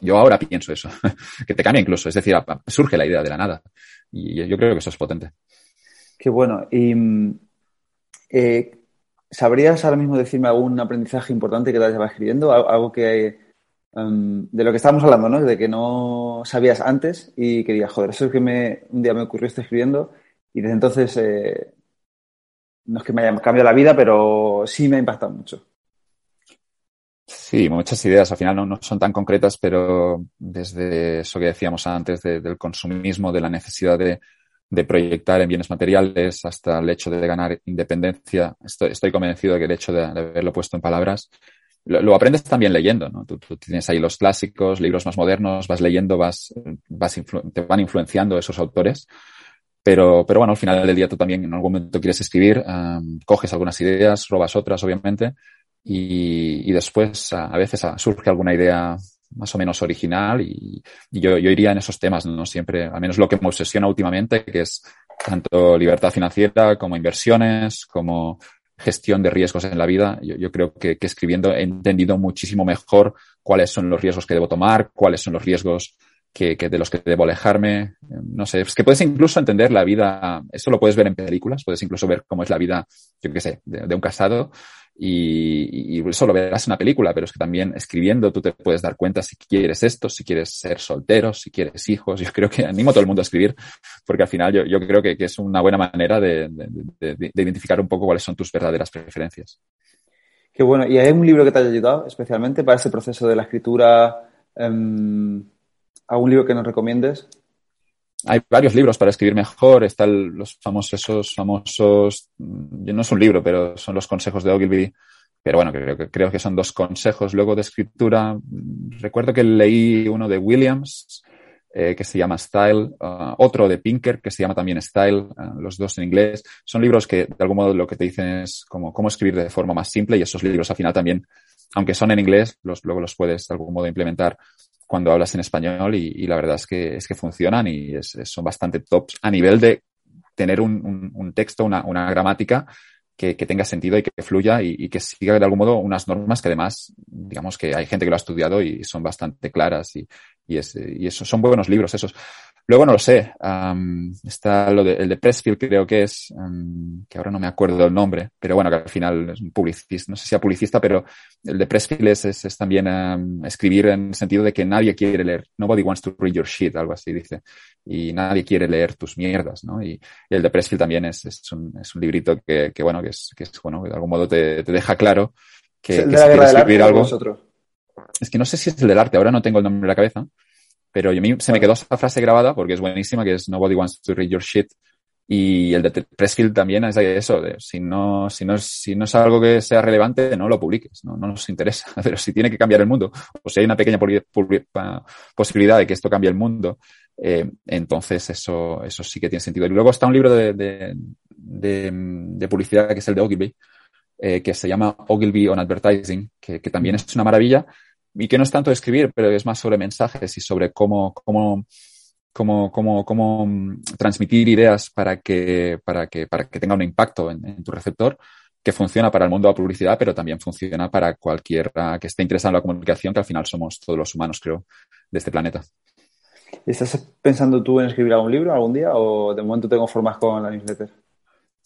Speaker 2: yo ahora pienso eso. que te cambia incluso. Es decir, surge la idea de la nada. Y yo creo que eso es potente.
Speaker 1: Qué bueno. Y eh, ¿sabrías ahora mismo decirme algún aprendizaje importante que te hayas escribiendo? Algo que em, de lo que estábamos hablando, ¿no? De que no sabías antes y que digas, joder, eso es que me, un día me ocurrió esto escribiendo y desde entonces eh, no es que me haya cambiado la vida, pero sí me ha impactado mucho.
Speaker 2: Sí, muchas ideas. Al final no, son tan concretas, pero desde eso que decíamos antes del consumismo, de la necesidad de, proyectar en bienes materiales hasta el hecho de ganar independencia, estoy, convencido de que el hecho de, haberlo puesto en palabras lo, aprendes también leyendo, ¿no? Tú, tienes ahí los clásicos, libros más modernos, vas leyendo, vas, vas te van influenciando esos autores. Pero, pero bueno, al final del día tú también en algún momento quieres escribir, coges algunas ideas, robas otras, obviamente, y, y después a, veces surge alguna idea más o menos original y, yo, yo, iría en esos temas, ¿no? Siempre, al menos lo que me obsesiona últimamente, que es tanto libertad financiera como inversiones, como gestión de riesgos en la vida. Yo, yo creo que, escribiendo he entendido muchísimo mejor cuáles son los riesgos que debo tomar, cuáles son los riesgos que, que, de los que debo alejarme. No sé, es que puedes incluso entender la vida, eso lo puedes ver en películas, puedes incluso ver cómo es la vida, yo qué sé, de, un casado y, y, eso lo verás en una película, pero es que también escribiendo tú te puedes dar cuenta si quieres esto, si quieres ser soltero, si quieres hijos. Yo creo que animo a todo el mundo a escribir, porque al final yo, yo creo que, que, es una buena manera de, de, de, identificar un poco cuáles son tus verdaderas preferencias.
Speaker 1: Qué bueno. ¿Y hay un libro que te haya ayudado especialmente para ese proceso de la escritura? Um, ¿Algún libro que nos recomiendes?
Speaker 2: hay varios libros para escribir mejor. Están los famosos, esos famosos, mm, no es un libro, pero son los consejos de Ogilvy. Pero bueno, creo que, creo que son dos consejos luego de escritura. Recuerdo que leí uno de Williams, eh, que se llama Style, uh, otro de Pinker, que se llama también Style, uh, los dos en inglés. Son libros que de algún modo lo que te dicen es cómo, cómo escribir de forma más simple y esos libros al final también, aunque son en inglés, luego los puedes de algún modo implementar cuando hablas en español y, la verdad es que, es que funcionan y son bastante tops a nivel de tener un, un, texto, una, gramática que, tenga sentido y que fluya y, y, que siga de algún modo unas normas que además, digamos que hay gente que lo ha estudiado y son bastante claras y, y, es, y eso, son buenos libros esos. Luego no lo sé. Um, está lo de, el de Pressfield, creo que es, um, que ahora no me acuerdo el nombre, pero bueno, que al final es un publicista, no sé si sea publicista, pero el de Pressfield es, es, es también um, escribir en el sentido de que nadie quiere leer. Nobody wants to read your shit, algo así dice. Y nadie quiere leer tus mierdas, ¿no? Y, y el de Pressfield también es, es, un, es un librito que, que bueno, que es, que es, bueno, de algún modo te, te deja claro que, que si quieres escribir algo. Es que no sé si es el del arte, ahora no tengo el nombre en la cabeza pero a mí se me quedó esa frase grabada porque es buenísima, que es Nobody wants to read your shit. Y el de Pressfield también es eso, de si no, si no es, si no es algo que sea relevante, no lo publiques, no, no nos interesa. Pero si tiene que cambiar el mundo, o si hay una pequeña posibilidad de que esto cambie el mundo, eh, entonces eso, eso sí que tiene sentido. Y luego está un libro de, de, de, de publicidad que es el de Ogilvy, eh, que se llama Ogilvy on Advertising, que, que también es una maravilla, y que no es tanto escribir, pero es más sobre mensajes y sobre cómo, cómo, cómo, cómo, cómo mm, transmitir ideas para que, para que, para que tenga un impacto en, tu receptor que funciona para el mundo de la publicidad, pero también funciona para cualquiera que esté interesado en la comunicación, que al final somos todos los humanos, creo, de este planeta.
Speaker 1: ¿Estás pensando tú en escribir algún libro algún día o de momento tengo formas con la newsletter?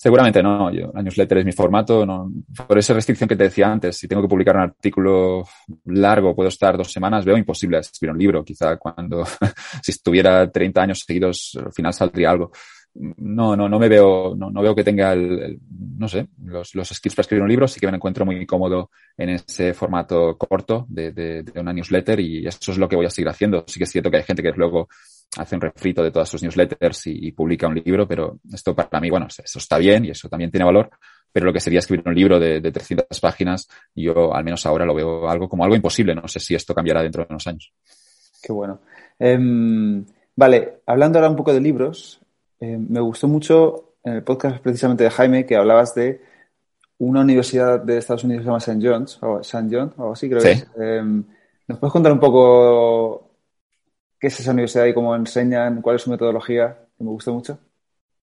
Speaker 2: Seguramente no. Yo, la newsletter es mi formato. No, por esa restricción que te decía antes, si tengo que publicar un artículo largo, puedo estar dos semanas, veo imposible escribir un libro. Quizá cuando, si estuviera 30 años seguidos, al final saldría algo. No, no, no me veo, no, no veo que tenga el, no sé, los, los skills para escribir un libro. Sí que me encuentro muy cómodo en ese formato corto de, de, de una newsletter y eso es lo que voy a seguir haciendo. Sí que es cierto que hay gente que luego hace un refrito de todas sus newsletters y, publica un libro, pero esto para mí, bueno, eso está bien y eso también tiene valor, pero lo que sería escribir un libro de, de 300 páginas, yo al menos ahora lo veo algo como algo imposible. No sé si esto cambiará dentro de unos años.
Speaker 1: Qué bueno. Eh, vale, hablando ahora un poco de libros, eh, me gustó mucho en el podcast precisamente de Jaime que hablabas de una universidad de Estados Unidos que se llama St. John's, o St. John, o así creo que es. Eh, ¿Nos puedes contar un poco qué es esa universidad y cómo enseñan, cuál es su metodología, que me gusta mucho.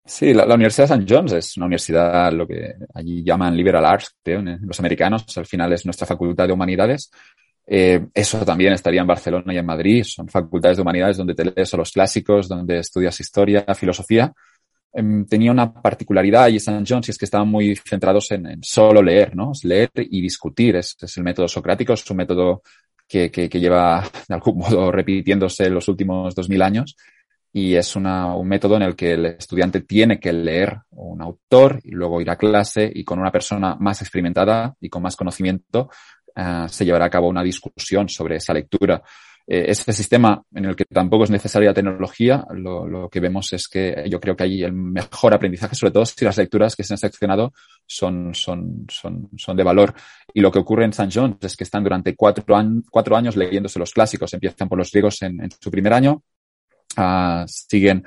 Speaker 2: Sí, la, Universidad de St. John's es una universidad, lo que allí llaman liberal arts, creo, los americanos, al final es nuestra facultad de humanidades. Eh, eso también estaría en Barcelona y en Madrid, son facultades de humanidades donde te lees a los clásicos, donde estudias historia, filosofía, em, tenía una particularidad y St. John's y es que estaban muy centrados en, solo leer, ¿no? Leer y discutir. Es, es el método socrático, es un método que, que, que, lleva de algún modo repitiéndose en los últimos dos mil años y es una, un método en el que el estudiante tiene que leer un autor y luego ir a clase y con una persona más experimentada y con más conocimiento uh, se llevará a cabo una discusión sobre esa lectura. Eh, ese sistema en el que tampoco es necesaria tecnología, lo, lo, que vemos es que yo creo que hay el mejor aprendizaje, sobre todo si las lecturas que se han seleccionado son, son, son, son de valor. Y lo que ocurre en St. John's es que están durante cuatro, cuatro años leyéndose los clásicos. Empiezan por los griegos en, su primer año, uh, siguen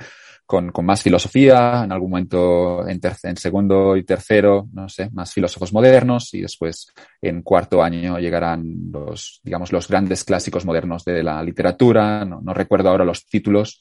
Speaker 2: con, con, más filosofía, en algún momento en, en, segundo y tercero, no sé, más filósofos modernos y después en cuarto año llegarán los, digamos, los grandes clásicos modernos de la literatura. No, recuerdo ahora los títulos,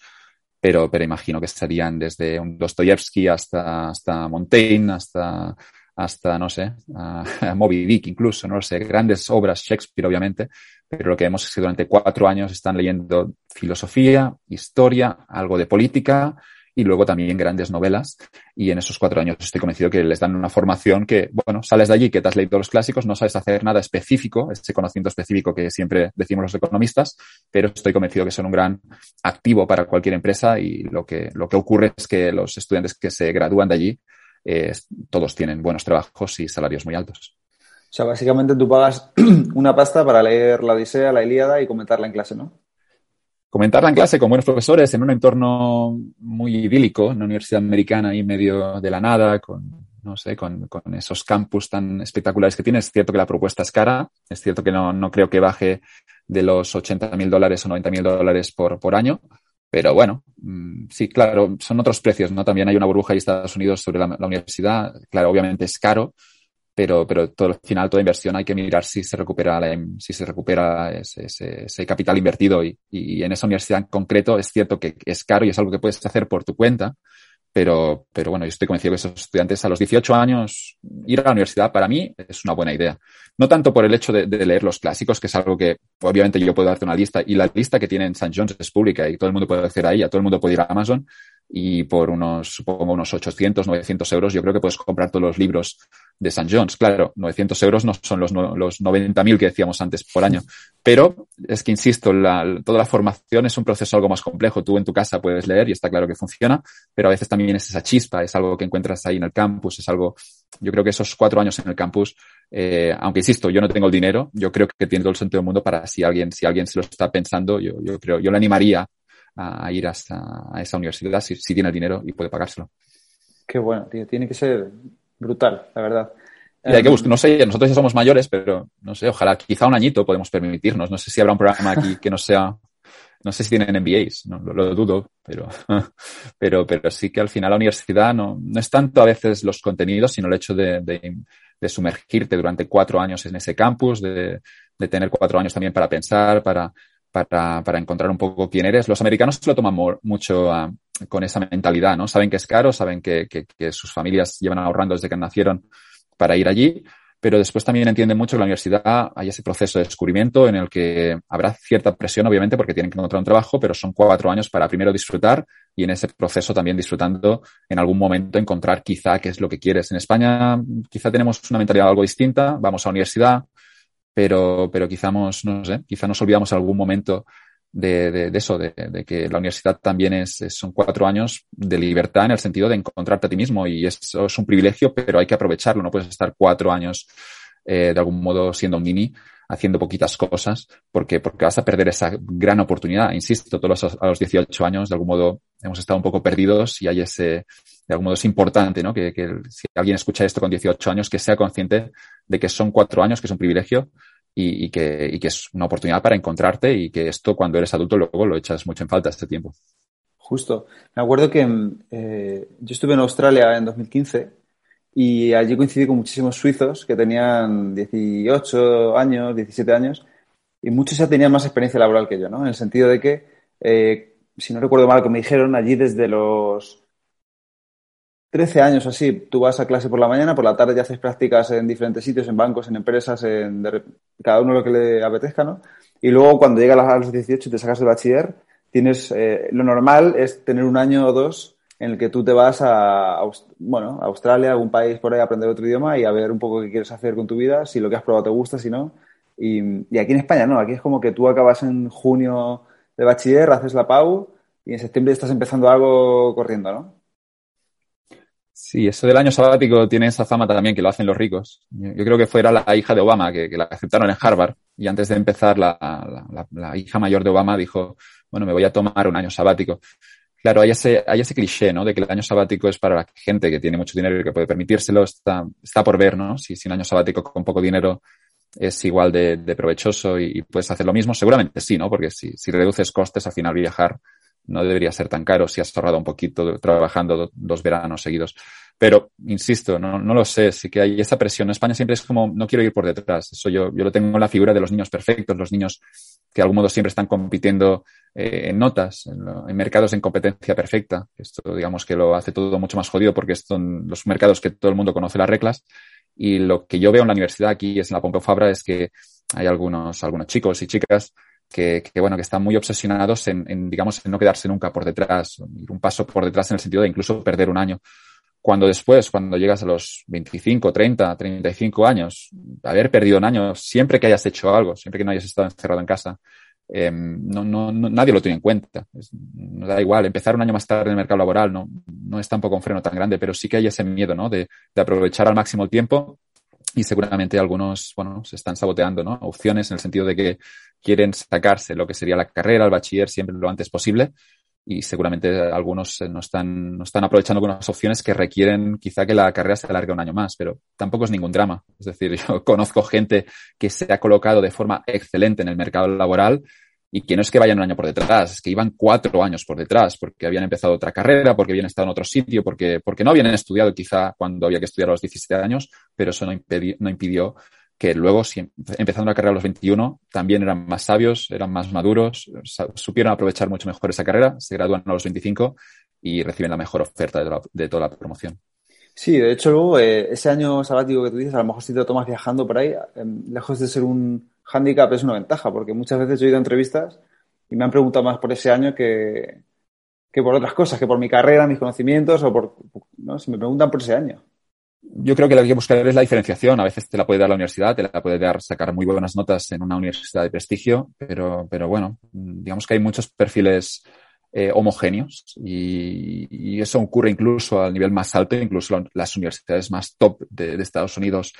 Speaker 2: pero, pero imagino que estarían desde un Dostoyevsky hasta, hasta Montaigne, hasta, hasta, no sé, uh, Moby Dick incluso, no lo sé, grandes obras, Shakespeare obviamente, pero lo que vemos es que durante cuatro años están leyendo filosofía, historia, algo de política, y luego también grandes novelas. Y en esos cuatro años estoy convencido que les dan una formación que, bueno, sales de allí, que te has leído los clásicos, no sabes hacer nada específico, ese conocimiento específico que siempre decimos los economistas, pero estoy convencido que son un gran activo para cualquier empresa y lo que, lo que ocurre es que los estudiantes que se gradúan de allí, eh, todos tienen buenos trabajos y salarios muy altos.
Speaker 1: O sea, básicamente tú pagas una pasta para leer la Odisea, la Ilíada y comentarla en clase, ¿no?
Speaker 2: Comentarla en clase con buenos profesores en un entorno muy idílico, en una universidad americana y medio de la nada, con, no sé, con, con esos campus tan espectaculares que tiene. Es cierto que la propuesta es cara, es cierto que no, no creo que baje de los 80 mil dólares o 90 mil dólares por, por año, pero bueno, mm, sí, claro, son otros precios, ¿no? También hay una burbuja en Estados Unidos sobre la, la universidad. Claro, obviamente es caro, pero, pero todo, al final toda inversión hay que mirar si se recupera, la, si se recupera ese, ese, ese capital invertido y, y, en esa universidad en concreto es cierto que es caro y es algo que puedes hacer por tu cuenta, pero, pero bueno, yo estoy convencido que esos estudiantes a los 18 años ir a la universidad para mí es una buena idea. No tanto por el hecho de, de leer los clásicos, que es algo que obviamente yo puedo darte una lista y la lista que tiene en St. John's es pública y todo el mundo puede acceder a todo el mundo puede ir a Amazon y por unos, supongo, unos 800, 900 euros, yo creo que puedes comprar todos los libros de St. John's. Claro, 900 euros no son los, los 90.000 que decíamos antes por año, pero es que, insisto, la, toda la formación es un proceso algo más complejo. Tú en tu casa puedes leer y está claro que funciona, pero a veces también es esa chispa, es algo que encuentras ahí en el campus, es algo, yo creo que esos cuatro años en el campus, eh, aunque insisto, yo no tengo el dinero, yo creo que tiene todo el sentido del mundo para si alguien, si alguien se lo está pensando, yo, yo creo, yo le animaría a, ir hasta a esa universidad si, si tiene el dinero y puede pagárselo.
Speaker 1: Qué bueno, tío. Tiene que ser brutal, la verdad.
Speaker 2: Y hay que buscar, no sé, nosotros ya somos mayores, pero no sé, ojalá quizá un añito podemos permitirnos. No sé si habrá un programa aquí que no sea, no sé si tienen MBAs, no, lo, lo, dudo, pero, pero, pero sí que al final la universidad no, no es tanto a veces los contenidos, sino el hecho de, de, de sumergirte durante cuatro años en ese campus, de, de tener cuatro años también para pensar, para, para, para encontrar un poco quién eres. Los americanos se lo toman mucho uh, con esa mentalidad, ¿no? Saben que es caro, saben que, que, que, sus familias llevan ahorrando desde que nacieron para ir allí, pero después también entienden mucho que en la universidad hay ese proceso de descubrimiento en el que habrá cierta presión, obviamente, porque tienen que encontrar un trabajo, pero son cuatro años para primero disfrutar y en ese proceso también disfrutando en algún momento encontrar quizá qué es lo que quieres. En España quizá tenemos una mentalidad algo distinta, vamos a la universidad, pero, pero quizá, no sé, quizá nos olvidamos algún momento de, de, de eso, de, de, que la universidad también es, son cuatro años de libertad en el sentido de encontrarte a ti mismo y eso es un privilegio, pero hay que aprovecharlo. No puedes estar cuatro años eh, de algún modo siendo un mini haciendo poquitas cosas porque, porque vas a perder esa gran oportunidad. Insisto, todos a los 18 años de algún modo hemos estado un poco perdidos y hay ese, de algún modo es importante, ¿no? Que, que si alguien escucha esto con 18 años, que sea consciente de que son cuatro años, que es un privilegio y, que, y, que, es una oportunidad para encontrarte y que esto cuando eres adulto luego lo echas mucho en falta este tiempo.
Speaker 1: Justo. Me acuerdo que eh, yo estuve en Australia en 2015 y allí coincidí con muchísimos suizos que tenían 18 años, 17 años y muchos ya tenían más experiencia laboral que yo, ¿no? En el sentido de que, eh, si no recuerdo mal, que me dijeron allí desde los 13 años así, tú vas a clase por la mañana, por la tarde ya haces prácticas en diferentes sitios, en bancos, en empresas, en cada uno lo que le apetezca, ¿no? Y luego cuando llegas a los 18 y te sacas de bachiller, tienes, eh, lo normal es tener un año o dos en el que tú te vas a, bueno, a Australia, algún país por ahí a aprender otro idioma y a ver un poco qué quieres hacer con tu vida, si lo que has probado te gusta, si no. Y, y aquí en España no, aquí es como que tú acabas en junio de bachiller, haces la PAU y en septiembre estás empezando algo corriendo, ¿no?
Speaker 2: Sí, eso del año sabático tiene esa fama también que lo hacen los ricos. Yo, creo que fuera la hija de Obama, que, la aceptaron en Harvard, y antes de empezar la, la, hija mayor de Obama dijo, bueno, me voy a tomar un año sabático. Claro, hay ese, hay ese cliché, ¿no? De que el año sabático es para la gente que tiene mucho dinero y que puede permitírselo. Está, está por ver, ¿no? Si, un año sabático con poco dinero es igual de, de provechoso y, puedes hacer lo mismo. Seguramente sí, ¿no? Porque si, si reduces costes, al final viajar no debería ser tan caro si has ahorrado un poquito trabajando dos veranos seguidos. Pero, insisto, no, no lo sé, sí que hay esa presión. España siempre es como, no quiero ir por detrás. Eso yo, yo lo tengo en la figura de los niños perfectos, los niños que de algún modo siempre están compitiendo eh, en notas, en, mercados en competencia perfecta. Esto, digamos, que lo hace todo mucho más jodido porque son los mercados que todo el mundo conoce las reglas. Y lo que yo veo en la universidad aquí, es en la Pompeu Fabra, es que hay algunos, algunos chicos y chicas que, que, bueno, que están muy obsesionados en, en, digamos, en no quedarse nunca por detrás, ir un paso por detrás en el sentido de incluso perder un año. Cuando después, cuando llegas a los 25, 30, 35 años, haber perdido un año, siempre que hayas hecho algo, siempre que no hayas estado encerrado en casa, eh, no, no, nadie lo tiene en cuenta. no da igual, empezar un año más tarde en el mercado laboral no, no es tampoco un freno tan grande, pero sí que hay ese miedo, ¿no? De, de aprovechar al máximo el tiempo y seguramente algunos, bueno, se están saboteando, ¿no? Opciones en el sentido de que quieren sacarse lo que sería la carrera, el bachiller siempre lo antes posible y seguramente algunos no están, no están aprovechando algunas opciones que requieren quizá que la carrera se alargue un año más, pero tampoco es ningún drama. Es decir, yo conozco gente que se ha colocado de forma excelente en el mercado laboral y que no es que vayan un año por detrás, es que iban cuatro años por detrás, porque habían empezado otra carrera, porque habían estado en otro sitio, porque, porque no habían estudiado quizá cuando había que estudiar a los 17 años, pero eso no, no impidió que luego, si empezando la carrera a los 21, también eran más sabios, eran más maduros, supieron aprovechar mucho mejor esa carrera, se gradúan a los 25 y reciben la mejor oferta de, toda la promoción.
Speaker 1: Sí, de hecho, luego, eh, ese año sabático que tú dices, a lo mejor si te tomas viajando por ahí, em, lejos de ser un hándicap, es una ventaja, porque muchas veces yo he ido a entrevistas y me han preguntado más por ese año que, que por otras cosas, que por mi carrera, mis conocimientos o por, ¿no? Si me preguntan por ese año
Speaker 2: yo creo que lo que hay que buscar es la diferenciación. A veces te la puede dar la universidad, te la puede dar sacar muy buenas notas en una universidad de prestigio, pero, pero bueno, digamos que hay muchos perfiles eh, homogéneos y, eso ocurre incluso al nivel más alto, incluso las universidades más top de, Estados Unidos.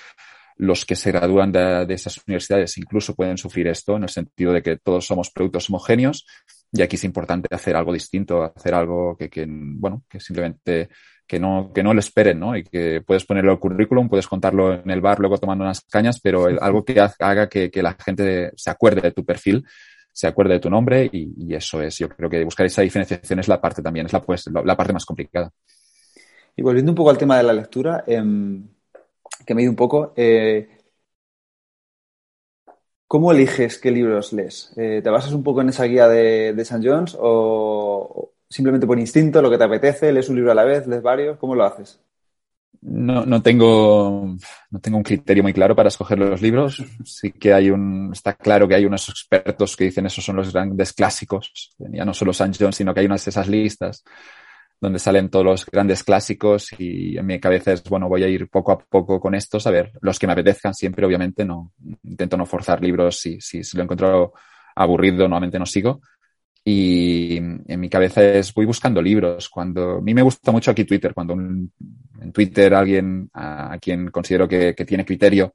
Speaker 2: Los que se gradúan de, esas universidades incluso pueden sufrir esto en el sentido de que todos somos productos homogéneos y aquí es importante hacer algo distinto, hacer algo que bueno, que simplemente que no, que no lo esperen, ¿no? Y que puedes ponerlo al currículum, puedes contarlo en el bar luego tomando unas cañas, pero algo que haga que, que, la gente se acuerde de tu perfil, se acuerde de tu nombre y, eso es, yo creo que buscar esa diferenciación es la parte también, es la, pues, la, parte más complicada.
Speaker 1: Y volviendo un poco al tema de la lectura, eh, que me he ido un poco, eh, ¿cómo eliges qué libros lees? Eh, ¿Te basas un poco en esa guía de, de St. John's o, simplemente por instinto, lo que te apetece, lees un libro a la vez, lees varios, ¿cómo lo haces?
Speaker 2: No, no tengo, no tengo un criterio muy claro para escoger los libros. Sí que hay un, está claro que hay unos expertos que dicen esos son los grandes clásicos. Ya no solo San John, sino que hay unas de esas listas donde salen todos los grandes clásicos y en mi cabeza es, bueno, voy a ir poco a poco con estos, a ver, los que me apetezcan siempre, obviamente, no, intento no forzar libros, si, si, si lo encuentro aburrido, normalmente no sigo, y en mi cabeza es, voy buscando libros. Cuando, a mí me gusta mucho aquí Twitter, cuando en Twitter alguien a, quien considero que, que, tiene criterio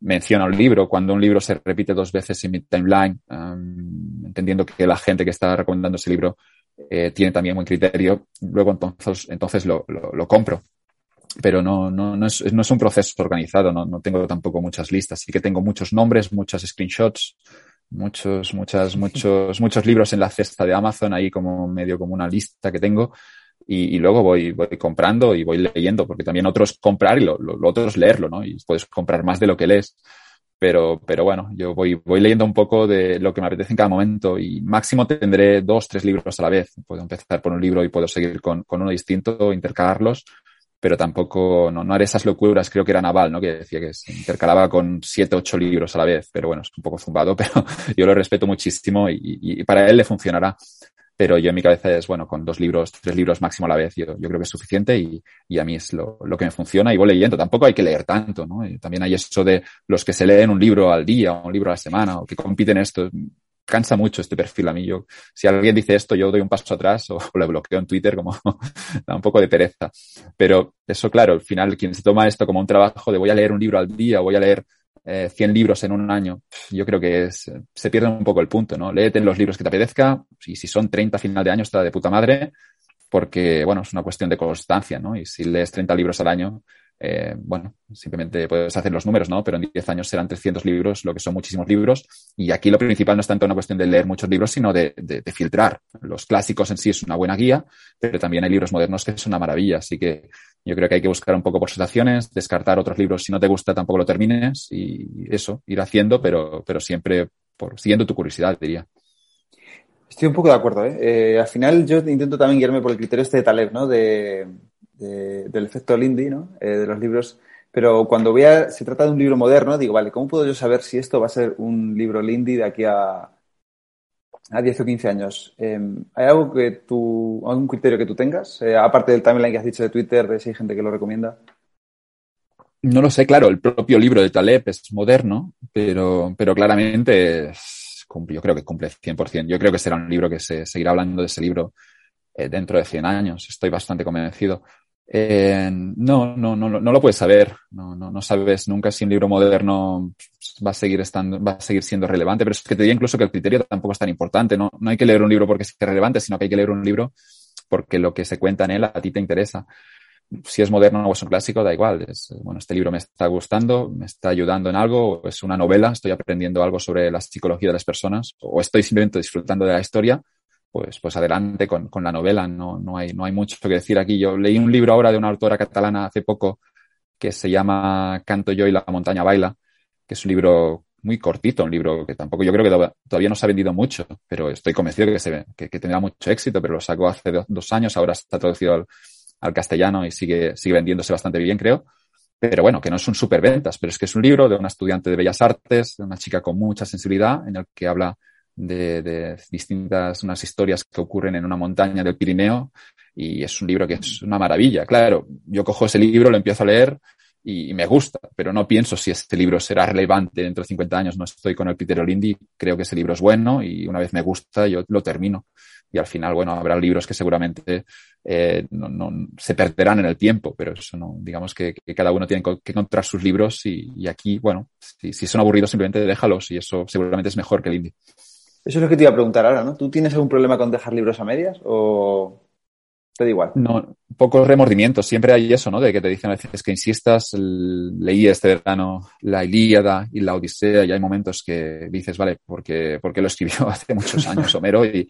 Speaker 2: menciona un libro, cuando un libro se repite dos veces en mi timeline, um, entendiendo que la gente que está recomendando ese libro eh, tiene también buen criterio, luego entonces, entonces lo, lo, lo compro. Pero no, no, no, es, no es un proceso organizado, no, no tengo tampoco muchas listas. Sí que tengo muchos nombres, muchas screenshots, muchos, muchas, muchos, muchos libros en la cesta de Amazon, ahí como medio como una lista que tengo. Y, luego voy, voy comprando y voy leyendo, porque también otro es comprar y lo, otro es leerlo, ¿no? Y puedes comprar más de lo que lees. Pero, pero bueno, yo voy, voy leyendo un poco de lo que me apetece en cada momento y máximo tendré dos, tres libros a la vez. Puedo empezar por un libro y puedo seguir con, con uno distinto, intercalarlos pero tampoco, no, no haré esas locuras, creo que era Naval, ¿no? Que decía que se intercalaba con siete, ocho libros a la vez, pero bueno, es un poco zumbado, pero yo lo respeto muchísimo y, para él le funcionará. pero yo en mi cabeza es, bueno, con dos libros, tres libros máximo a la vez, yo, yo creo que es suficiente y, y a mí es lo, lo, que me funciona y voy leyendo. Tampoco hay que leer tanto, ¿no? También hay eso de los que se leen un libro al día o un libro a la semana o que compiten esto. Cansa mucho este perfil a mí. Yo, si alguien dice esto, yo doy un paso atrás o, o lo bloqueo en Twitter como da un poco de pereza. Pero eso, claro, al final, quien se toma esto como un trabajo de voy a leer un libro al día, voy a leer eh, 100 libros en un año, yo creo que es, se pierde un poco el punto, ¿no? Léete los libros que te apetezca y si son 30 a final de año está de puta madre porque, bueno, es una cuestión de constancia, ¿no? Y si lees 30 libros al año, eh, bueno, simplemente puedes hacer los números, ¿no? Pero en 10 años serán 300 libros, lo que son muchísimos libros. Y aquí lo principal no es tanto una cuestión de leer muchos libros, sino de, de, filtrar. Los clásicos en sí es una buena guía, pero también hay libros modernos que es una maravilla. Así que yo creo que hay que buscar un poco por sensaciones, descartar otros libros. Si no te gusta, tampoco lo termines y eso, ir haciendo, pero, pero siempre por, siguiendo tu curiosidad, diría.
Speaker 1: Estoy un poco de acuerdo, ¿eh? eh al final yo intento también guiarme por el criterio este de Taleb, ¿no? De, de, del efecto Lindy, ¿no? Eh, de los libros. Pero cuando voy a, se trata de un libro moderno, digo, vale, ¿cómo puedo yo saber si esto va a ser un libro Lindy de aquí a, a 10 o 15 años. Eh, ¿Hay algo que tú, algún criterio que tú tengas? Eh, aparte del timeline que has dicho de Twitter, de si hay gente que lo recomienda.
Speaker 2: No lo sé, claro, el propio libro de Taleb es moderno, pero, pero claramente es, yo creo que cumple 100%. Yo creo que será un libro que se seguirá hablando de ese libro eh, dentro de 100 años. Estoy bastante convencido. Eh, no, no, no, no lo puedes saber. No, no, no sabes nunca si un libro moderno va a seguir estando, va a seguir siendo relevante. Pero es que te diría incluso que el criterio tampoco es tan importante. No, no hay que leer un libro porque sea relevante, sino que hay que leer un libro porque lo que se cuenta en él a ti te interesa. Si es moderno o es un clásico, da igual. Bueno, este libro me está gustando, me está ayudando en algo, es una novela, estoy aprendiendo algo sobre la psicología de las personas, o estoy simplemente disfrutando de la historia pues, pues adelante con, con la novela. No, no, hay, no hay mucho que decir aquí. Yo leí un libro ahora de una autora catalana hace poco que se llama Canto yo y la montaña baila, que es un libro muy cortito, un libro que tampoco yo creo que todavía no se ha vendido mucho, pero estoy convencido que, se, que, que tendrá mucho éxito, pero lo sacó hace dos, dos años, ahora está traducido al, al, castellano y sigue, sigue vendiéndose bastante bien, creo. Pero bueno, que no es un superventas, pero es que es un libro de una estudiante de Bellas Artes, de una chica con mucha sensibilidad, en el que habla de, de, distintas, unas historias que ocurren en una montaña del Pirineo y es un libro que es una maravilla. Claro, yo cojo ese libro, lo empiezo a leer y, me gusta, pero no pienso si este libro será relevante dentro de 50 años. No estoy con el criterio Lindy, creo que ese libro es bueno y una vez me gusta, yo lo termino. Y al final, bueno, habrá libros que seguramente eh, no, no, se perderán en el tiempo, pero eso no, digamos que, cada uno tiene que encontrar sus libros y, aquí, bueno, si, si, son aburridos simplemente déjalos y eso seguramente es mejor que el indie.
Speaker 1: Eso es lo que te iba a preguntar ahora, ¿no? ¿Tú tienes algún problema con dejar libros a medias o te da igual?
Speaker 2: No, pocos remordimientos. Siempre hay eso, ¿no? De que te dicen a veces que insistas. Leí este verano la Ilíada y la Odisea y hay momentos que dices, vale, porque, porque lo escribió hace muchos años Homero y,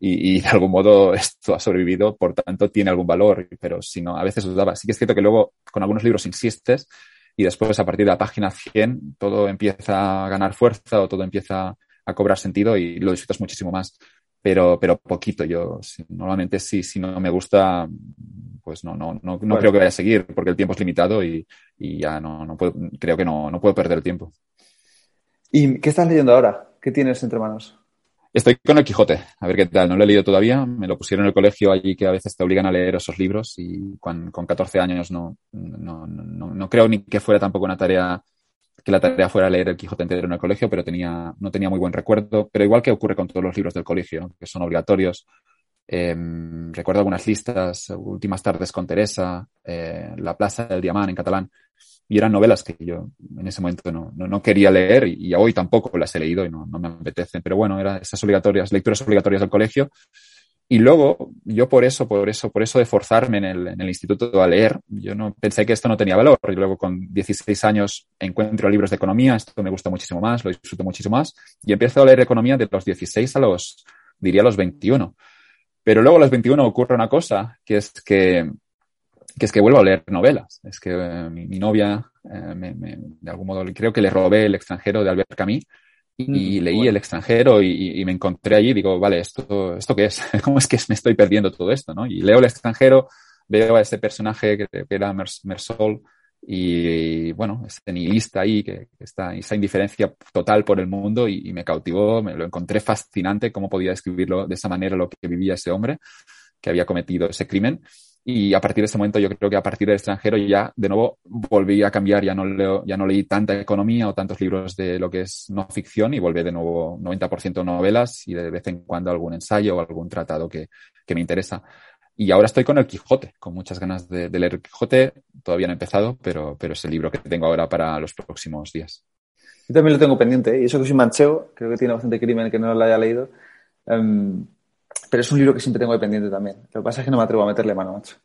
Speaker 2: y, de algún modo esto ha sobrevivido, por tanto tiene algún valor, pero si no, a veces dudaba. Sí que es cierto que luego con algunos libros insistes y después a partir de la página 100 todo empieza a ganar fuerza o todo empieza a cobrar sentido y lo disfrutas muchísimo más. Pero, pero poquito. Yo normalmente sí, si no me gusta, pues no, no, no, no bueno. creo que vaya a seguir porque el tiempo es limitado y, y ya no, no puedo, creo que no, no puedo perder el tiempo.
Speaker 1: ¿Y qué estás leyendo ahora? ¿Qué tienes entre manos?
Speaker 2: Estoy con el Quijote, a ver qué tal. No lo he leído todavía. Me lo pusieron en el colegio allí que a veces te obligan a leer esos libros y con, con 14 años no, no, no, no creo ni que fuera tampoco una tarea que la tarea fuera leer el Quijote entero en el colegio, pero tenía, no tenía muy buen recuerdo. Pero igual que ocurre con todos los libros del colegio, que son obligatorios. Eh, recuerdo algunas listas, Últimas tardes con Teresa, eh, La plaza del Diamant en catalán, y eran novelas que yo en ese momento no, no, no quería leer y, y, hoy tampoco las he leído y no, no me apetecen. Pero bueno, eran esas obligatorias, lecturas obligatorias del colegio y luego, yo por eso, por eso, por eso de forzarme en el, en el instituto a leer, yo no pensé que esto no tenía valor. Y luego con 16 años encuentro libros de economía, esto me gusta muchísimo más, lo disfruto muchísimo más, y empiezo a leer economía de los 16 a los, diría, los 21. Pero luego a los 21 ocurre una cosa, que es que, que es que vuelvo a leer novelas. Es que eh, mi, mi, novia, eh, me, me, de algún modo, creo que le robé El extranjero de Albert Camus, y, leí bueno. El extranjero y, y, me encontré allí y digo, vale, ¿esto, ¿esto qué es? ¿Cómo es que me estoy perdiendo todo esto? ¿no? Y leo El extranjero, veo a ese personaje que, que era Mersol y, bueno, este nihilista ahí, que, está esa indiferencia total por el mundo y, me cautivó, me lo encontré fascinante cómo podía describirlo de esa manera lo que vivía ese hombre que había cometido ese crimen. Y a partir de ese momento, yo creo que a partir del extranjero ya de nuevo volví a cambiar, ya no, leo, ya no leí tanta economía o tantos libros de lo que es no ficción y volví de nuevo 90% novelas y de vez en cuando algún ensayo o algún tratado que, que me interesa. Y ahora estoy con el Quijote, con muchas ganas de, leer el Quijote. Todavía no he empezado, pero, pero es el libro que tengo ahora para los próximos días.
Speaker 1: Yo también lo tengo pendiente, ¿eh? y eso que soy mancheo, creo que tiene bastante crimen que no lo haya leído. Em, pero es un libro que siempre tengo de pendiente también. Lo que pasa es que no me atrevo a meterle mano, macho.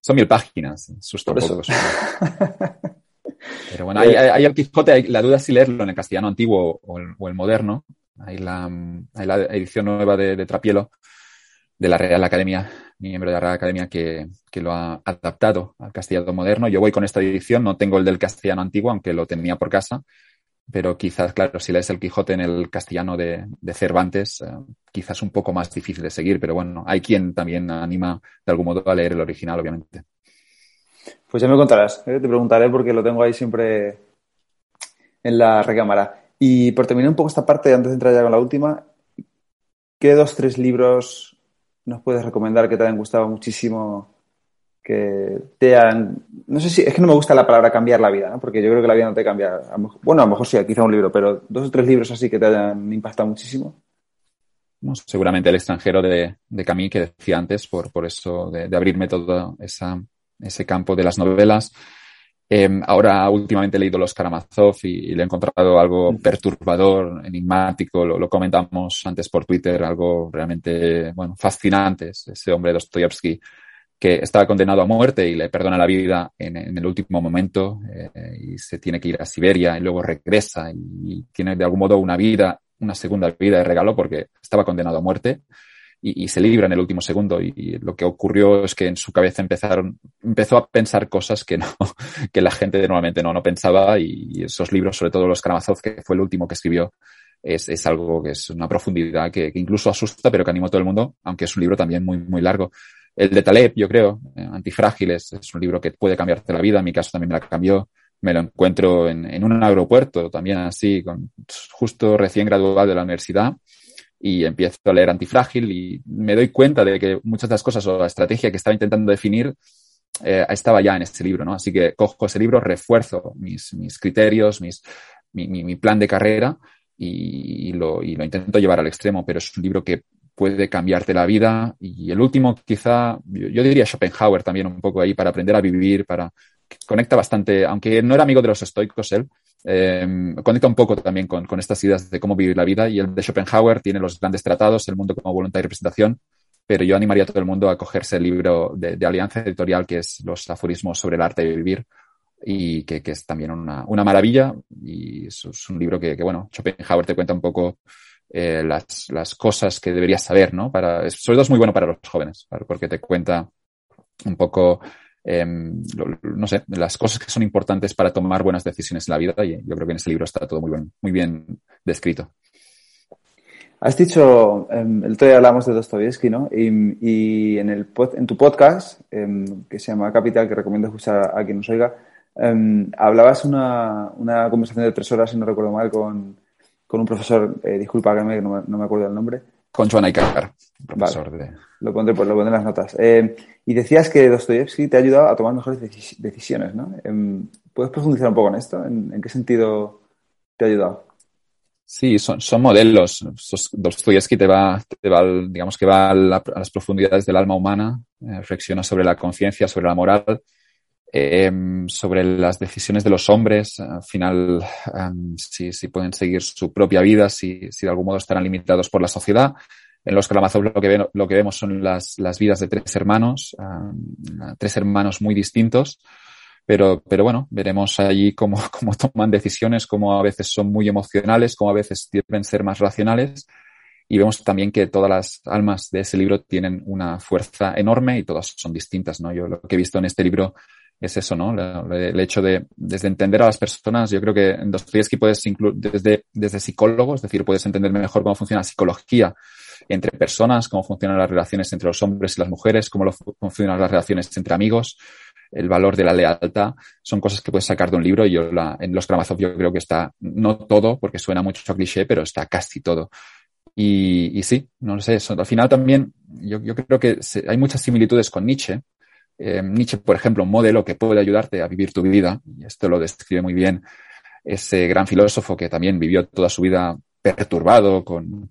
Speaker 2: Son mil páginas, susto poco. Pero bueno, hay, hay, el Quijote, la duda es si leerlo en el castellano antiguo o el, moderno. Hay la, hay la edición nueva de, de Trapielo, de la Real Academia, miembro de la Real Academia que, que, lo ha adaptado al castellano moderno. Yo voy con esta edición, no tengo el del castellano antiguo, aunque lo tenía por casa, pero quizás, claro, si lees el Quijote en el castellano de, de Cervantes, eh, quizás un poco más difícil de seguir, pero bueno, hay quien también anima de algún modo a leer el original, obviamente.
Speaker 1: Pues ya me contarás, ¿eh? te preguntaré porque lo tengo ahí siempre en la recámara. Y por terminar un poco esta parte, antes de entrar ya con la última, ¿qué dos, tres libros nos puedes recomendar que te hayan gustado muchísimo, que te han... No sé si, es que no me gusta la palabra cambiar la vida, ¿no? porque yo creo que la vida no te cambia. bueno, a lo mejor sí, quizá un libro, pero dos o tres libros así que te hayan impactado muchísimo.
Speaker 2: No, seguramente el extranjero de, de Camille que decía antes, por, por eso de, de abrirme todo esa, ese campo de las novelas. Em, ahora últimamente he leído Los Karamazov y, le he encontrado algo perturbador, enigmático, lo, comentamos antes por Twitter, algo realmente, bueno, fascinante. Ese hombre Dostoyevsky que estaba condenado a muerte y le perdona la vida en, el último momento eh, y se tiene que ir a Siberia y luego regresa y, tiene de algún modo una vida, una segunda vida de regalo porque estaba condenado a muerte y, se libra en el último segundo. Y, lo que ocurrió es que en su cabeza empezaron, empezó a pensar cosas que no, que la gente normalmente no, no pensaba y, esos libros, sobre todo los Karamazov, que fue el último que escribió, es, es algo que es una profundidad que, incluso asusta, pero que anima a todo el mundo, aunque es un libro también muy, muy largo. El de Taleb, yo creo, eh, Antifrágiles, es un libro que puede cambiarte la vida, en mi caso también me la cambió. Me lo encuentro en, en un aeropuerto, también así, con, justo recién graduado de la universidad y empiezo a leer Antifrágil y me doy cuenta de que muchas de las cosas o la estrategia que estaba intentando definir eh, estaba ya en este libro, ¿no? Así que cojo ese libro, refuerzo mis, mis criterios, mis, mi, mi, plan de carrera y, lo, y lo intento llevar al extremo, pero es un libro que puede cambiarte la vida. Y el último, quizá, yo, diría Schopenhauer también un poco ahí para aprender a vivir, para conecta bastante, aunque no era amigo de los estoicos él, eh, conecta un poco también con, estas ideas de cómo vivir la vida. Y el de Schopenhauer tiene los grandes tratados, El mundo como voluntad y representación, pero yo animaría a todo el mundo a cogerse el libro de, Alianza Editorial que es Los aforismos sobre el arte de vivir y que, es también una, una, maravilla. Y es, un libro que, bueno, Schopenhauer te cuenta un poco eh, las, las, cosas que deberías saber, ¿no? Para, sobre todo es muy bueno para los jóvenes, porque te cuenta un poco eh, no sé, las cosas que son importantes para tomar buenas decisiones en la vida y yo creo que en ese libro está todo muy bien, muy bien descrito.
Speaker 1: Has dicho, um, el otro día hablamos de Dostoyevsky, ¿no? Y, en, el en tu podcast, um, que se llama Capital, que recomiendo escuchar a, quien nos oiga, hablabas una, una, conversación de tres horas, si no recuerdo mal, con, con un profesor, eh, disculpa que no, no me acuerdo el nombre,
Speaker 2: con Joan Icar, profesor de...
Speaker 1: Lo pondré, pues, lo pondré en las notas. Eh, y decías que Dostoyevsky te ha ayudado a tomar mejores decisiones, ¿no? Em, ¿Puedes profundizar un poco en esto? ¿En, qué sentido te ha ayudado?
Speaker 2: Sí, son, son modelos. Dostoyevsky te va, te va, digamos que va a, las profundidades del alma humana, eh, reflexiona sobre la conciencia, sobre la moral, eh, sobre las decisiones de los hombres, al final, um, si, si, pueden seguir su propia vida, si, si, de algún modo estarán limitados por la sociedad. En los Karamazov lo que, lo que vemos son las, las, vidas de tres hermanos, um, tres hermanos muy distintos, pero, pero bueno, veremos allí cómo, cómo toman decisiones, cómo a veces son muy emocionales, cómo a veces deben ser más racionales. Y vemos también que todas las almas de ese libro tienen una fuerza enorme y todas son distintas, ¿no? Yo lo que he visto en este libro es eso, ¿no? El hecho de, desde entender a las personas, yo creo que en Dostoyevsky puedes incluir, desde, desde psicólogo, es decir, puedes entender mejor cómo funciona la psicología entre personas, cómo funcionan las relaciones entre los hombres y las mujeres, cómo funcionan las relaciones entre amigos, el valor de la lealtad, son cosas que puedes sacar de un libro y yo en los Karamazov yo creo que está, no todo, porque suena mucho a cliché, pero está casi todo. Y, sí, no sé, al final también yo, creo que hay muchas similitudes con Nietzsche. Eh, Nietzsche, por ejemplo, un modelo que puede ayudarte a vivir tu vida, y esto lo describe muy bien ese gran filósofo que también vivió toda su vida perturbado, con,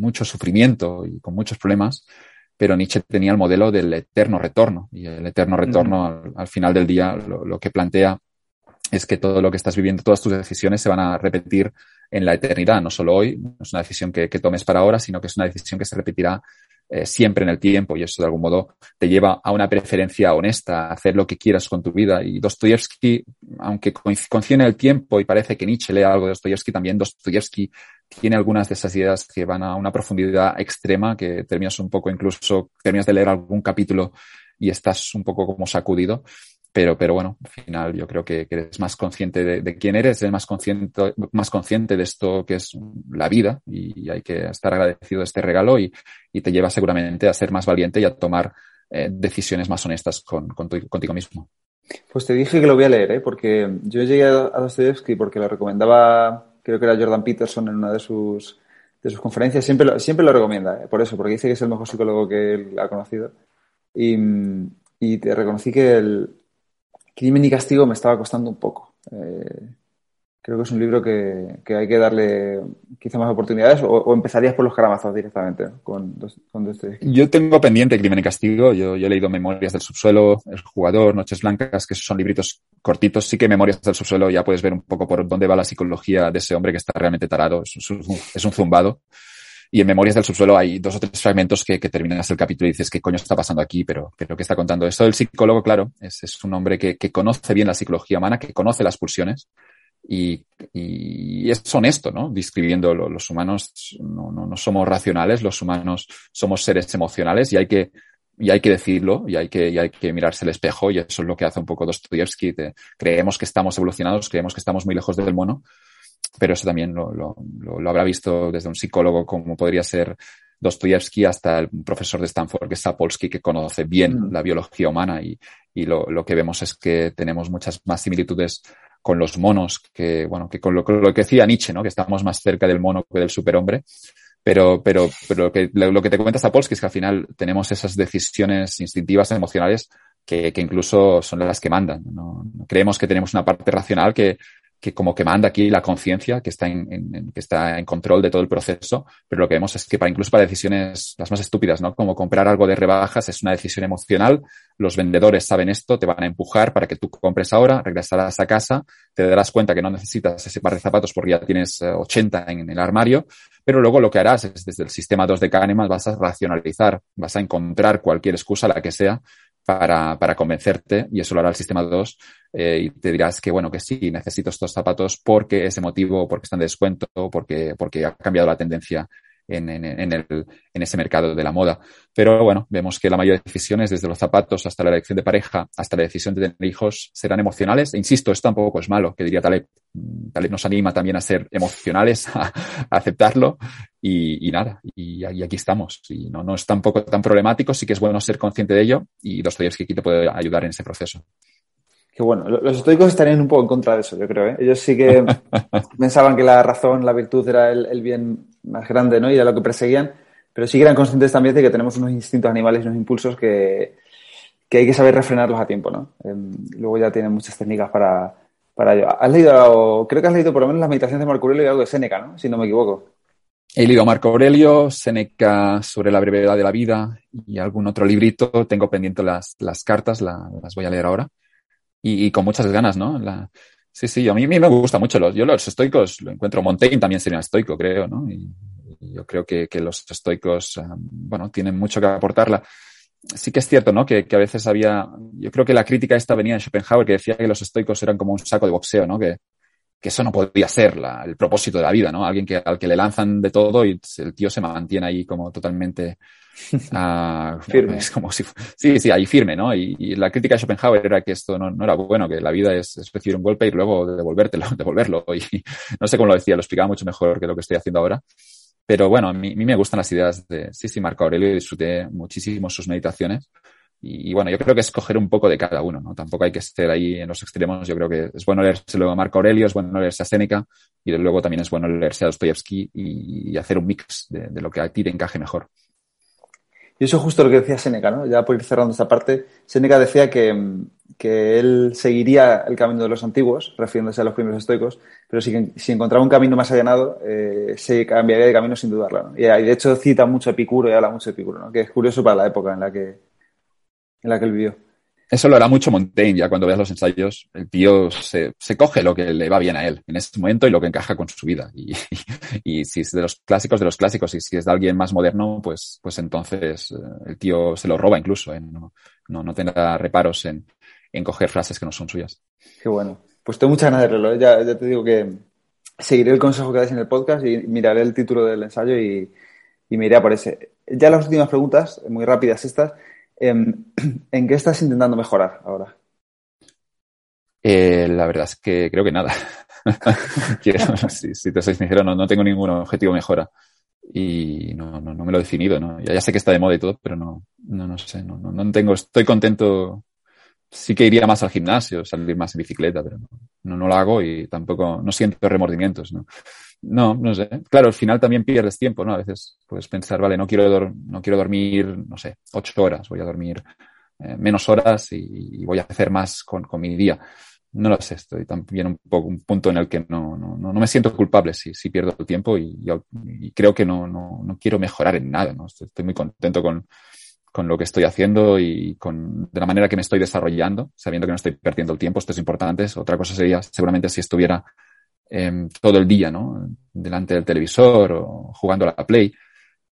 Speaker 2: mucho sufrimiento y con muchos problemas, pero Nietzsche tenía el modelo del eterno retorno y el eterno retorno al, final del día lo, que plantea es que todo lo que estás viviendo, todas tus decisiones se van a repetir en la eternidad, no solo hoy, no es una decisión que, tomes para ahora, sino que es una decisión que se repetirá eh, siempre en el tiempo y eso de algún modo te lleva a una preferencia honesta, hacer lo que quieras con tu vida. Y Dostoyevsky, aunque conciene el tiempo y parece que Nietzsche lea algo de Dostoyevsky, también Dostoyevsky tiene algunas de esas ideas que van a una profundidad extrema, que terminas un poco incluso, terminas de leer algún capítulo y estás un poco como sacudido. Pero, pero bueno, al final yo creo que, eres más consciente de, quién eres, eres más consciente, más consciente de esto que es la vida y, hay que estar agradecido de este regalo y, te lleva seguramente a ser más valiente y a tomar eh, decisiones más honestas con, contigo mismo.
Speaker 1: Pues te dije que lo voy a leer, ¿eh? porque yo llegué a Dostoyevsky porque lo recomendaba, creo que era Jordan Peterson en una de sus, de sus conferencias, siempre lo, siempre lo recomienda, ¿eh? por eso, porque dice que es el mejor psicólogo que él ha conocido. Y, y te reconocí que el, Crimen y Castigo me estaba costando un poco. Eh, creo que es un libro que, hay que darle quizá más oportunidades o, empezarías por los caramazos directamente con, este...
Speaker 2: Yo tengo pendiente Crimen y Castigo. Yo, he leído Memorias del Subsuelo, El Jugador, Noches Blancas, que son libritos cortitos. Sí que Memorias del Subsuelo ya puedes ver un poco por dónde va la psicología de ese hombre que está realmente tarado. Es un zumbado. Y en Memorias del Subsuelo hay dos o tres fragmentos que, que terminas el capítulo y dices, ¿qué coño está pasando aquí? Pero, pero ¿qué está contando? Esto del psicólogo, claro, es, es un hombre que, que, conoce bien la psicología humana, que conoce las pulsiones y, y es honesto, ¿no? Describiendo los humanos no, no, no somos racionales, los humanos somos seres emocionales y hay que, y hay que decirlo y hay que, y hay que mirarse el espejo y eso es lo que hace un poco Dostoyevsky. creemos que estamos evolucionados, creemos que estamos muy lejos del mono, pero eso también lo, lo, lo, habrá visto desde un psicólogo como podría ser Dostoyevsky hasta el profesor de Stanford, que es Sapolsky, que conoce bien mm. la biología humana y, y lo, lo, que vemos es que tenemos muchas más similitudes con los monos que, bueno, que con lo, lo, que decía Nietzsche, ¿no? Que estamos más cerca del mono que del superhombre. Pero, pero, pero lo que, lo que te comenta Sapolsky es que al final tenemos esas decisiones instintivas, emocionales, que, que incluso son las que mandan. ¿no? Creemos que tenemos una parte racional que, que como que manda aquí la conciencia, que está en, que está en control de todo el proceso, pero lo que vemos es que para incluso para decisiones las más estúpidas, ¿no? Como comprar algo de rebajas es una decisión emocional, los vendedores saben esto, te van a empujar para que tú compres ahora, regresarás a casa, te darás cuenta que no necesitas ese par de zapatos porque ya tienes 80 eh, en el armario, pero luego lo que harás es desde el sistema 2 de Kahneman vas a racionalizar, vas a encontrar cualquier excusa, la que sea, para, para convencerte, y eso lo hará el sistema 2, eh, y te dirás que, bueno, que sí, necesito estos zapatos porque ese motivo, porque están de descuento, porque, porque ha cambiado la tendencia en, en, en, el, en ese mercado de la moda. Pero bueno, vemos que la mayoría de decisiones, desde los zapatos hasta la elección de pareja, hasta la decisión de tener hijos, serán emocionales. E insisto, esto tampoco es malo, que diría Taleb. Taleb nos anima también a ser emocionales, a, aceptarlo y, y, nada, y, y, aquí estamos. Y no, no es tampoco tan problemático, sí que es bueno ser consciente de ello y Dostoyevsky aquí te puede ayudar en ese proceso.
Speaker 1: Que bueno, los estoicos estarían un poco en contra de eso, yo creo. ¿eh? Ellos sí que pensaban que la razón, la virtud era el, bien más grande, ¿no? Y era lo que perseguían, pero sí que eran conscientes también de que tenemos unos instintos animales y unos impulsos que, que hay que saber refrenarlos a tiempo, ¿no? Em, luego ya tienen muchas técnicas para, para ello. Has leído, creo que has leído por lo menos las meditaciones de Marco Aurelio y algo de Séneca, ¿no? Si no me equivoco.
Speaker 2: He leído Marco Aurelio, Séneca sobre la brevedad de la vida y algún otro librito. Tengo pendiente las, las cartas, las voy a leer ahora y, con muchas ganas, ¿no? La, sí, sí, a mí, a mí me gusta mucho. Los, yo los estoicos lo encuentro. Montaigne también sería estoico, creo, ¿no? Y, yo creo que, que los estoicos, um, bueno, tienen mucho que aportarla. Sí que es cierto, ¿no? Que, que, a veces había, yo creo que la crítica esta venía de Schopenhauer que decía que los estoicos eran como un saco de boxeo, ¿no? Que, que eso no podía ser la, el propósito de la vida, ¿no? Alguien que, al que le lanzan de todo y el tío se mantiene ahí como totalmente uh, firme. Es como si, sí, sí, ahí firme, ¿no? Y, la crítica de Schopenhauer era que esto no, no era bueno, que la vida es, es, recibir un golpe y luego devolvértelo, devolverlo. Y no sé cómo lo decía, lo explicaba mucho mejor que lo que estoy haciendo ahora. Pero bueno, a mí, a mí me gustan las ideas de, sí, sí, Marco Aurelio, disfruté muchísimo sus meditaciones. Y, bueno, yo creo que es coger un poco de cada uno, ¿no? Tampoco hay que estar ahí en los extremos. Yo creo que es bueno leérselo a Marco Aurelio, es bueno leerse a Séneca y luego también es bueno leerse a Dostoyevsky y, hacer un mix de, lo que a ti te encaje mejor.
Speaker 1: Y eso es justo lo que decía Séneca, ¿no? Ya por ir cerrando esta parte, Séneca decía que, que él seguiría el camino de los antiguos, refiriéndose a los primeros estoicos, pero si, si encontraba un camino más allanado, eh, se cambiaría de camino sin dudarlo. ¿no? Y de hecho cita mucho a Epicuro y habla mucho de Epicuro, ¿no? que es curioso para la época en la que, en la que él vivió.
Speaker 2: Eso lo hará mucho Montaigne, ya cuando veas los ensayos, el tío se, se, coge lo que le va bien a él en ese momento y lo que encaja con su vida. Y, y, y, si es de los clásicos, de los clásicos, y si es de alguien más moderno, pues, pues entonces eh, el tío se lo roba incluso, ¿eh? no, no, no tendrá reparos en, en coger frases que no son suyas.
Speaker 1: Qué bueno. Pues tengo muchas ganas de leerlo. ¿eh? Ya, ya te digo que seguiré el consejo que dais en el podcast y miraré el título del ensayo y, y me iré a por ese. Ya las últimas preguntas, muy rápidas estas. ¿En, ¿En qué estás intentando mejorar ahora?
Speaker 2: Eh, la verdad es que creo que nada. Quiero, si, si, te soy sincero, no, no, tengo ningún objetivo mejora. Y no, no, no me lo he definido, ¿no? Ya, ya, sé que está de moda y todo, pero no, no, no sé, no, no, no tengo, estoy contento. Sí que iría más al gimnasio, salir más en bicicleta, pero no, no, lo hago y tampoco, no siento remordimientos, ¿no? No, no sé. Claro, al final también pierdes tiempo, ¿no? A veces puedes pensar, vale, no quiero, no quiero dormir, no sé, ocho horas, voy a dormir eh, menos horas y, voy a hacer más con, con, mi día. No lo sé, estoy también un poco un punto en el que no, no, no me siento culpable si, si pierdo el tiempo y, creo que no, no, no, quiero mejorar en nada, ¿no? Estoy, estoy muy contento con, con lo que estoy haciendo y con de la manera que me estoy desarrollando, sabiendo que no estoy perdiendo el tiempo, esto es importante. Otra cosa sería seguramente si estuviera eh, todo el día, ¿no? Delante del televisor o jugando a la Play.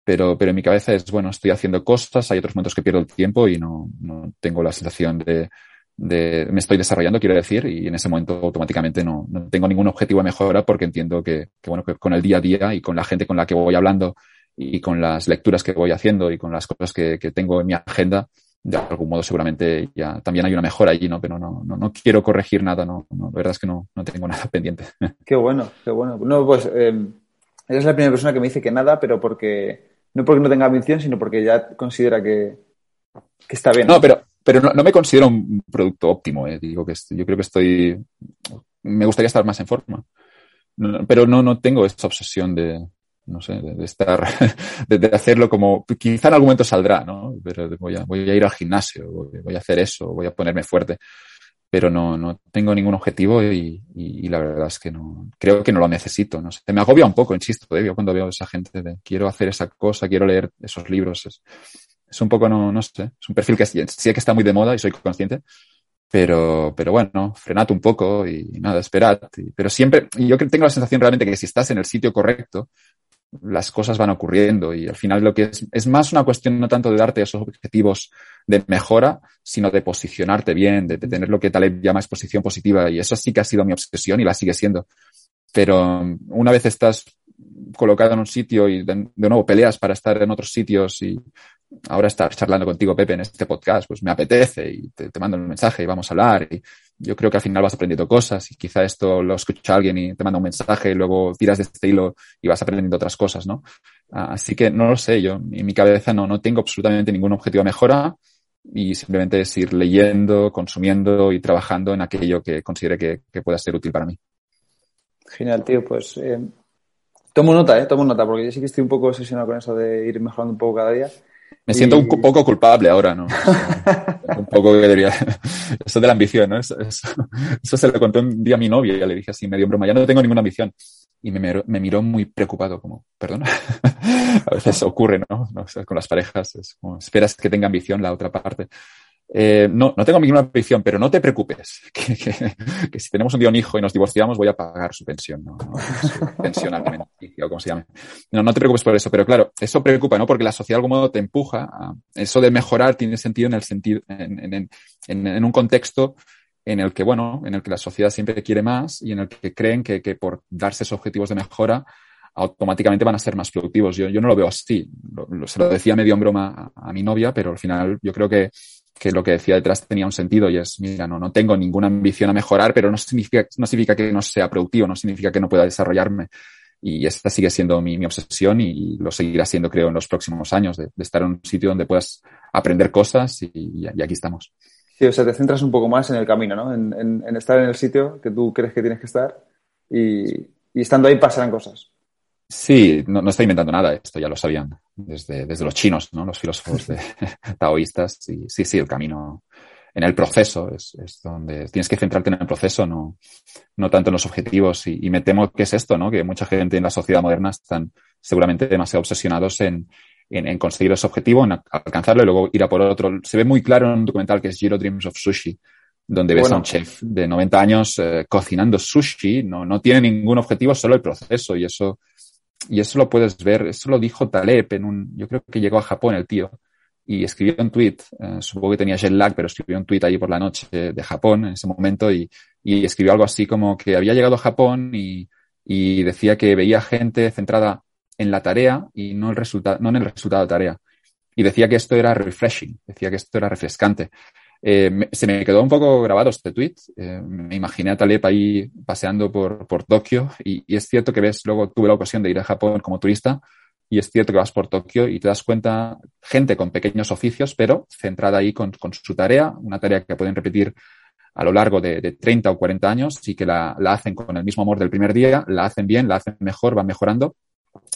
Speaker 2: Pero, pero en mi cabeza es, bueno, estoy haciendo cosas, hay otros momentos que pierdo el tiempo y no, no tengo la sensación de, de, me estoy desarrollando, quiero decir, y en ese momento automáticamente no, no tengo ningún objetivo de mejora porque entiendo que, que, bueno, que con el día a día y con la gente con la que voy hablando y con las lecturas que voy haciendo y con las cosas que, que tengo en mi agenda, de algún modo seguramente ya también hay una mejora allí, ¿no? Pero no, no, no quiero corregir nada, no, no, la verdad es que no, no tengo nada pendiente.
Speaker 1: Qué bueno, qué bueno. No, pues eh, eres la primera persona que me dice que nada, pero porque, no porque no tenga ambición, sino porque ya considera que, que está bien.
Speaker 2: No, pero, pero no, no, me considero un producto óptimo, eh. digo que yo creo que estoy, me gustaría estar más en forma. pero no, no tengo esta obsesión de, no sé, de, estar, de, hacerlo como, quizá en algún momento saldrá, ¿no? Pero voy a, ir al gimnasio, voy, a hacer eso, voy a ponerme fuerte, pero no, no tengo ningún objetivo y, y, la verdad es que no, creo que no lo necesito, no sé. Me agobia un poco, insisto, ¿eh? yo cuando veo a esa gente de quiero hacer esa cosa, quiero leer esos libros, es, es un poco, no, no sé, es un perfil que sí que está muy de moda y soy consciente, pero, pero bueno, frenad un poco y nada, esperad. Pero siempre, yo tengo la sensación realmente que si estás en el sitio correcto, las cosas van ocurriendo y al final lo que es, es más una cuestión no tanto de darte esos objetivos de mejora, sino de posicionarte bien, de, tener lo que Taleb llama exposición positiva y eso sí que ha sido mi obsesión y la sigue siendo. Pero una vez estás colocado en un sitio y de nuevo peleas para estar en otros sitios y ahora estar charlando contigo, Pepe, en este podcast, pues me apetece y te, te, mando un mensaje y vamos a hablar. Y yo creo que al final vas aprendiendo cosas y quizá esto lo escucha alguien y te manda un mensaje y luego tiras de este hilo y vas aprendiendo otras cosas, ¿no? Así que no lo sé, yo en mi cabeza no, no tengo absolutamente ningún objetivo de mejora y simplemente es ir leyendo, consumiendo y trabajando en aquello que considere que, que pueda ser útil para mí.
Speaker 1: Genial, tío, pues eh, tomo nota, eh, tomo nota, porque yo sí que estoy un poco obsesionado con eso de ir mejorando un poco cada día.
Speaker 2: Me siento y... un poco culpable ahora, ¿no? un poco que debería. Eso de la ambición, ¿no? Eso, eso, eso, se lo conté un día a mi novia ya le dije así, medio en broma, ya no tengo ninguna ambición. Y me, miró, me miró muy preocupado, como, perdona. a veces ocurre, ¿no? ¿no? O sea, con las parejas, es como, esperas que tenga ambición la otra parte. Eh, no, no tengo ninguna ambición, pero no te preocupes, que, que, si tenemos un día un hijo y nos divorciamos, voy a pagar su pensión, ¿no? no su o como se llame. No, no te preocupes por eso, pero claro, eso preocupa, ¿no? Porque la sociedad de algún modo te empuja a, eso de mejorar tiene sentido en el sentido, en, en, en, un contexto en el que, bueno, en el que la sociedad siempre quiere más y en el que creen que, que por darse esos objetivos de mejora, automáticamente van a ser más productivos. Yo, yo no lo veo así. Se lo decía medio en broma a mi novia, pero al final yo creo que que lo que decía detrás tenía un sentido y es, mira, no, no tengo ninguna ambición a mejorar, pero no significa, no significa que no sea productivo, no significa que no pueda desarrollarme. y esta sigue siendo mi, obsesión y lo seguirá siendo, creo, en los próximos años, de, estar en un sitio donde puedas aprender cosas y, aquí estamos.
Speaker 1: Sí, o sea, te centras un poco más en el camino, ¿no? En, estar en el sitio que tú crees que tienes que estar y, estando ahí pasarán cosas.
Speaker 2: Sí, no, no estoy inventando nada, esto ya lo sabían desde, desde los chinos, ¿no? Los filósofos taoístas. Y, sí, sí, el camino en el proceso es, es, donde tienes que centrarte en el proceso, no, no tanto en los objetivos. Y, me temo que es esto, ¿no? Que mucha gente en la sociedad moderna están seguramente demasiado obsesionados en, en, conseguir ese objetivo, en alcanzarlo y luego ir a por otro. Se ve muy claro en un documental que es Zero Dreams of Sushi, donde ves a un chef de 90 años eh, cocinando sushi, no, no tiene ningún objetivo, solo el proceso y eso y eso lo puedes ver, eso lo dijo Taleb en un, yo creo que llegó a Japón el tío, y escribió un tweet, eh, supongo que tenía jet lag, pero escribió un tweet allí por la noche de Japón en ese momento y, y escribió algo así como que había llegado a Japón y, y, decía que veía gente centrada en la tarea y no, el resultado, no en el resultado de tarea. Y decía que esto era refreshing, decía que esto era refrescante. Eh, se me quedó un poco grabado este tweet. Eh, me imaginé a Taleb ahí paseando por, por Tokio y, es cierto que ves, luego tuve la ocasión de ir a Japón como turista y es cierto que vas por Tokio y te das cuenta gente con pequeños oficios, pero centrada ahí con, con su tarea, una tarea que pueden repetir a lo largo de, de 30 o 40 años y que la, la, hacen con el mismo amor del primer día, la hacen bien, la hacen mejor, van mejorando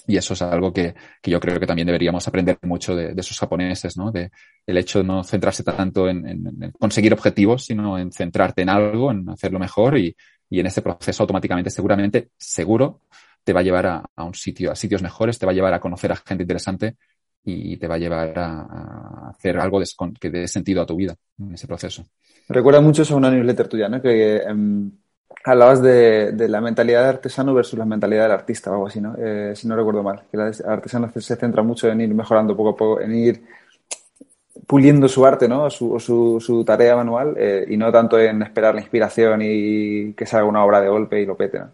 Speaker 2: y eso es algo que, que, yo creo que también deberíamos aprender mucho de, esos japoneses, ¿no? De el hecho de no centrarse tanto en, conseguir objetivos, sino en centrarte en algo, en hacerlo mejor y, y en ese proceso automáticamente, seguramente, seguro, te va a llevar a, a, un sitio, a sitios mejores, te va a llevar a conocer a gente interesante y te va a llevar a, hacer algo que dé sentido a tu vida en ese proceso.
Speaker 1: Recuerda mucho a una newsletter tuya, ¿no? Que um, hablabas de, de, la mentalidad del artesano versus la mentalidad del artista o algo así, ¿no? Eh, si no recuerdo mal. Que el artesano se centra mucho en ir mejorando poco a poco, en ir puliendo su arte, ¿no? Su, su, su tarea manual eh, y no tanto en esperar la inspiración y que salga una obra de golpe y lo pete, ¿no?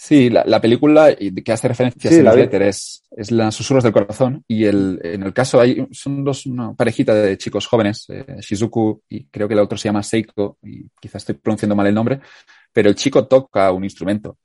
Speaker 2: Sí, la, la película que hace referencia sí, a newsletter es, es Las susurros del corazón y el, en el caso hay, son dos, una parejita de chicos jóvenes, eh, Shizuku y creo que el otro se llama Seiko y quizás estoy pronunciando mal el nombre, pero el chico toca un instrumento.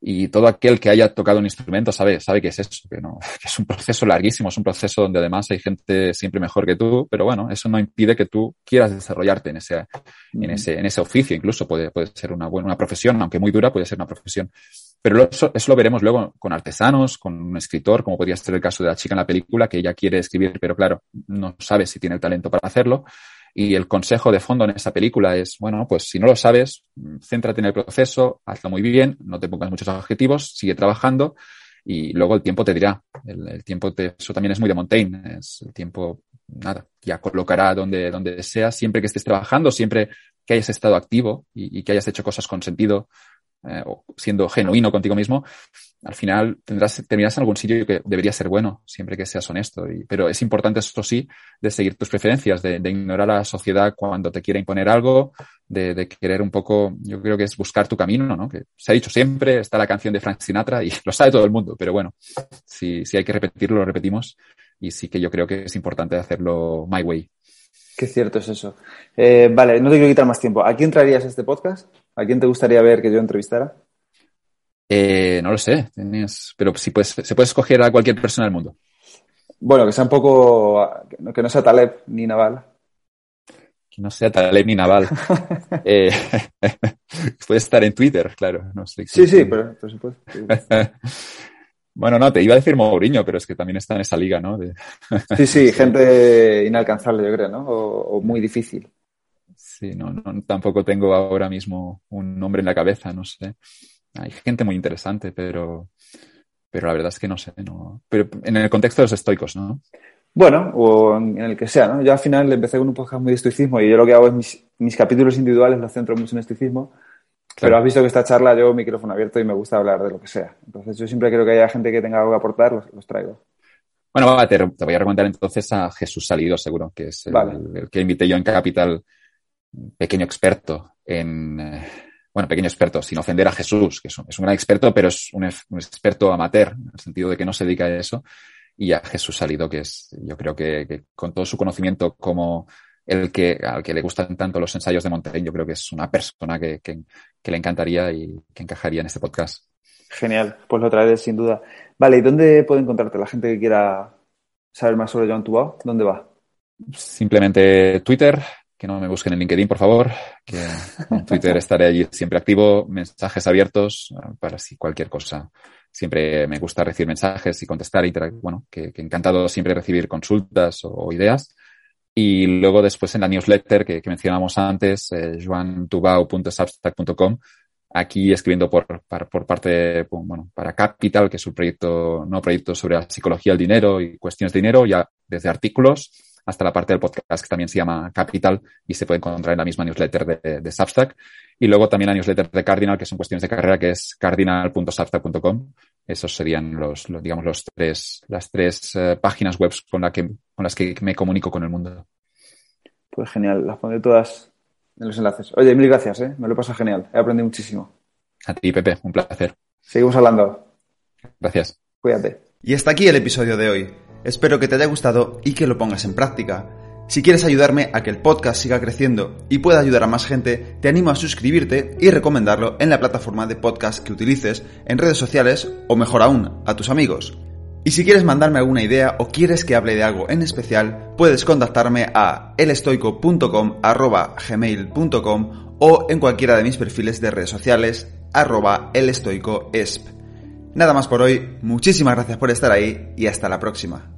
Speaker 2: Y todo aquel que haya tocado un instrumento sabe, sabe que es eso, que, no, que es un proceso larguísimo, es un proceso donde además hay gente siempre mejor que tú, pero bueno, eso no impide que tú quieras desarrollarte en ese, en ese, en ese oficio, incluso puede, puede ser una buena una profesión, aunque muy dura, puede ser una profesión. Pero eso, eso, lo veremos luego con artesanos, con un escritor, como podría ser el caso de la chica en la película, que ella quiere escribir, pero claro, no sabe si tiene el talento para hacerlo. Y el consejo de fondo en esa película es, bueno, pues si no lo sabes, céntrate en el proceso, hazlo muy bien, no te pongas muchos objetivos, sigue trabajando y luego el tiempo te dirá. El, tiempo, te, eso también es muy de Montaigne, es el tiempo, nada, ya colocará donde, donde sea, siempre que estés trabajando, siempre que hayas estado activo y, y que hayas hecho cosas con sentido, eh, o siendo genuino contigo mismo, al final tendrás, terminarás en algún sitio que debería ser bueno, siempre que seas honesto. Y, pero es importante, esto sí, de seguir tus preferencias, de, de ignorar a la sociedad cuando te quiere imponer algo, de, de, querer un poco, yo creo que es buscar tu camino, ¿no? Que se ha dicho siempre, está la canción de Frank Sinatra y lo sabe todo el mundo, pero bueno, si, si hay que repetirlo, lo repetimos. Y sí que yo creo que es importante hacerlo my way.
Speaker 1: Qué cierto es eso. Eh, vale, no te quiero quitar más tiempo. ¿A quién traerías este podcast? ¿A quién te gustaría ver que yo entrevistara?
Speaker 2: Eh, no lo sé, pero si puedes, se puede escoger a cualquier persona del mundo.
Speaker 1: Bueno, que sea un poco, que no sea Taleb ni Naval.
Speaker 2: Que no sea Taleb ni Naval. eh, puede estar en Twitter, claro. No sé
Speaker 1: sí, sí, pero por supuesto.
Speaker 2: Bueno, no, te iba a decir Mourinho, pero es que también está en esa liga, ¿no? De...
Speaker 1: sí, sí, gente inalcanzable, yo creo, ¿no? O, o, muy difícil.
Speaker 2: Sí, no, no, tampoco tengo ahora mismo un nombre en la cabeza, no sé. Hay gente muy interesante, pero, pero la verdad es que no sé, no. Pero en el contexto de los estoicos, ¿no?
Speaker 1: Bueno, o en el que sea, ¿no? Yo al final empecé con un podcast muy de estoicismo y yo lo que hago es mis, mis capítulos individuales los centro mucho en estoicismo pero has visto que esta charla yo micrófono abierto y me gusta hablar de lo que sea. Entonces yo siempre creo que haya gente que tenga algo que aportar, los, los traigo.
Speaker 2: Bueno, te, te, voy a recomendar entonces a Jesús Salido, seguro, que es el, vale. el que invité yo en Capital, pequeño experto en, eh, bueno, pequeño experto, sin ofender a Jesús, que es un, es un gran experto, pero es un, un, experto amateur, en el sentido de que no se dedica a eso, y a Jesús Salido, que es, yo creo que, que con todo su conocimiento como el que, al que le gustan tanto los ensayos de Montaigne, yo creo que es una persona que, que, que le encantaría y que encajaría en este podcast.
Speaker 1: Genial, pues lo traeré sin duda. Vale, ¿y dónde puede encontrarte la gente que quiera saber más sobre Joan Tubao? ¿Dónde va?
Speaker 2: Simplemente Twitter, que no me busquen en LinkedIn, por favor, que en Twitter estaré allí siempre activo, mensajes abiertos eh, para si cualquier cosa. Siempre me gusta recibir mensajes y contestar, y bueno, que, encantado siempre recibir consultas o, ideas. Y luego después en la newsletter que, mencionamos antes, eh, joantubao.substack.com, aquí escribiendo por, por parte, bueno, para Capital, que es un proyecto, no proyecto sobre la psicología del dinero y cuestiones de dinero, ya desde artículos hasta la parte del podcast que también se llama Capital y se puede encontrar en la misma newsletter de, de Substack. Y luego también la newsletter de Cardinal, que son cuestiones de carrera, que es cardinal.substack.com. Esos serían los, digamos, los tres, las tres eh, páginas web con, la que, con las que me comunico con el mundo.
Speaker 1: Pues genial, las pondré todas en los enlaces. Oye, mil gracias, ¿eh? me lo pasa genial. He aprendido muchísimo.
Speaker 2: A ti, Pepe, un placer.
Speaker 1: Seguimos hablando.
Speaker 2: Gracias.
Speaker 1: Cuídate. Y hasta aquí el episodio de hoy. Espero que te haya gustado y que lo pongas en práctica. Si quieres ayudarme a que el podcast siga creciendo y pueda ayudar a más gente, te animo a suscribirte y recomendarlo en la plataforma de podcast que utilices, en redes sociales o mejor aún, a tus amigos. Y si quieres mandarme alguna idea o quieres que hable de algo en especial, puedes contactarme a elestoico.com o en cualquiera de mis perfiles de redes sociales arroba elestoicoesp. Nada más por hoy, muchísimas gracias por estar ahí y hasta la próxima.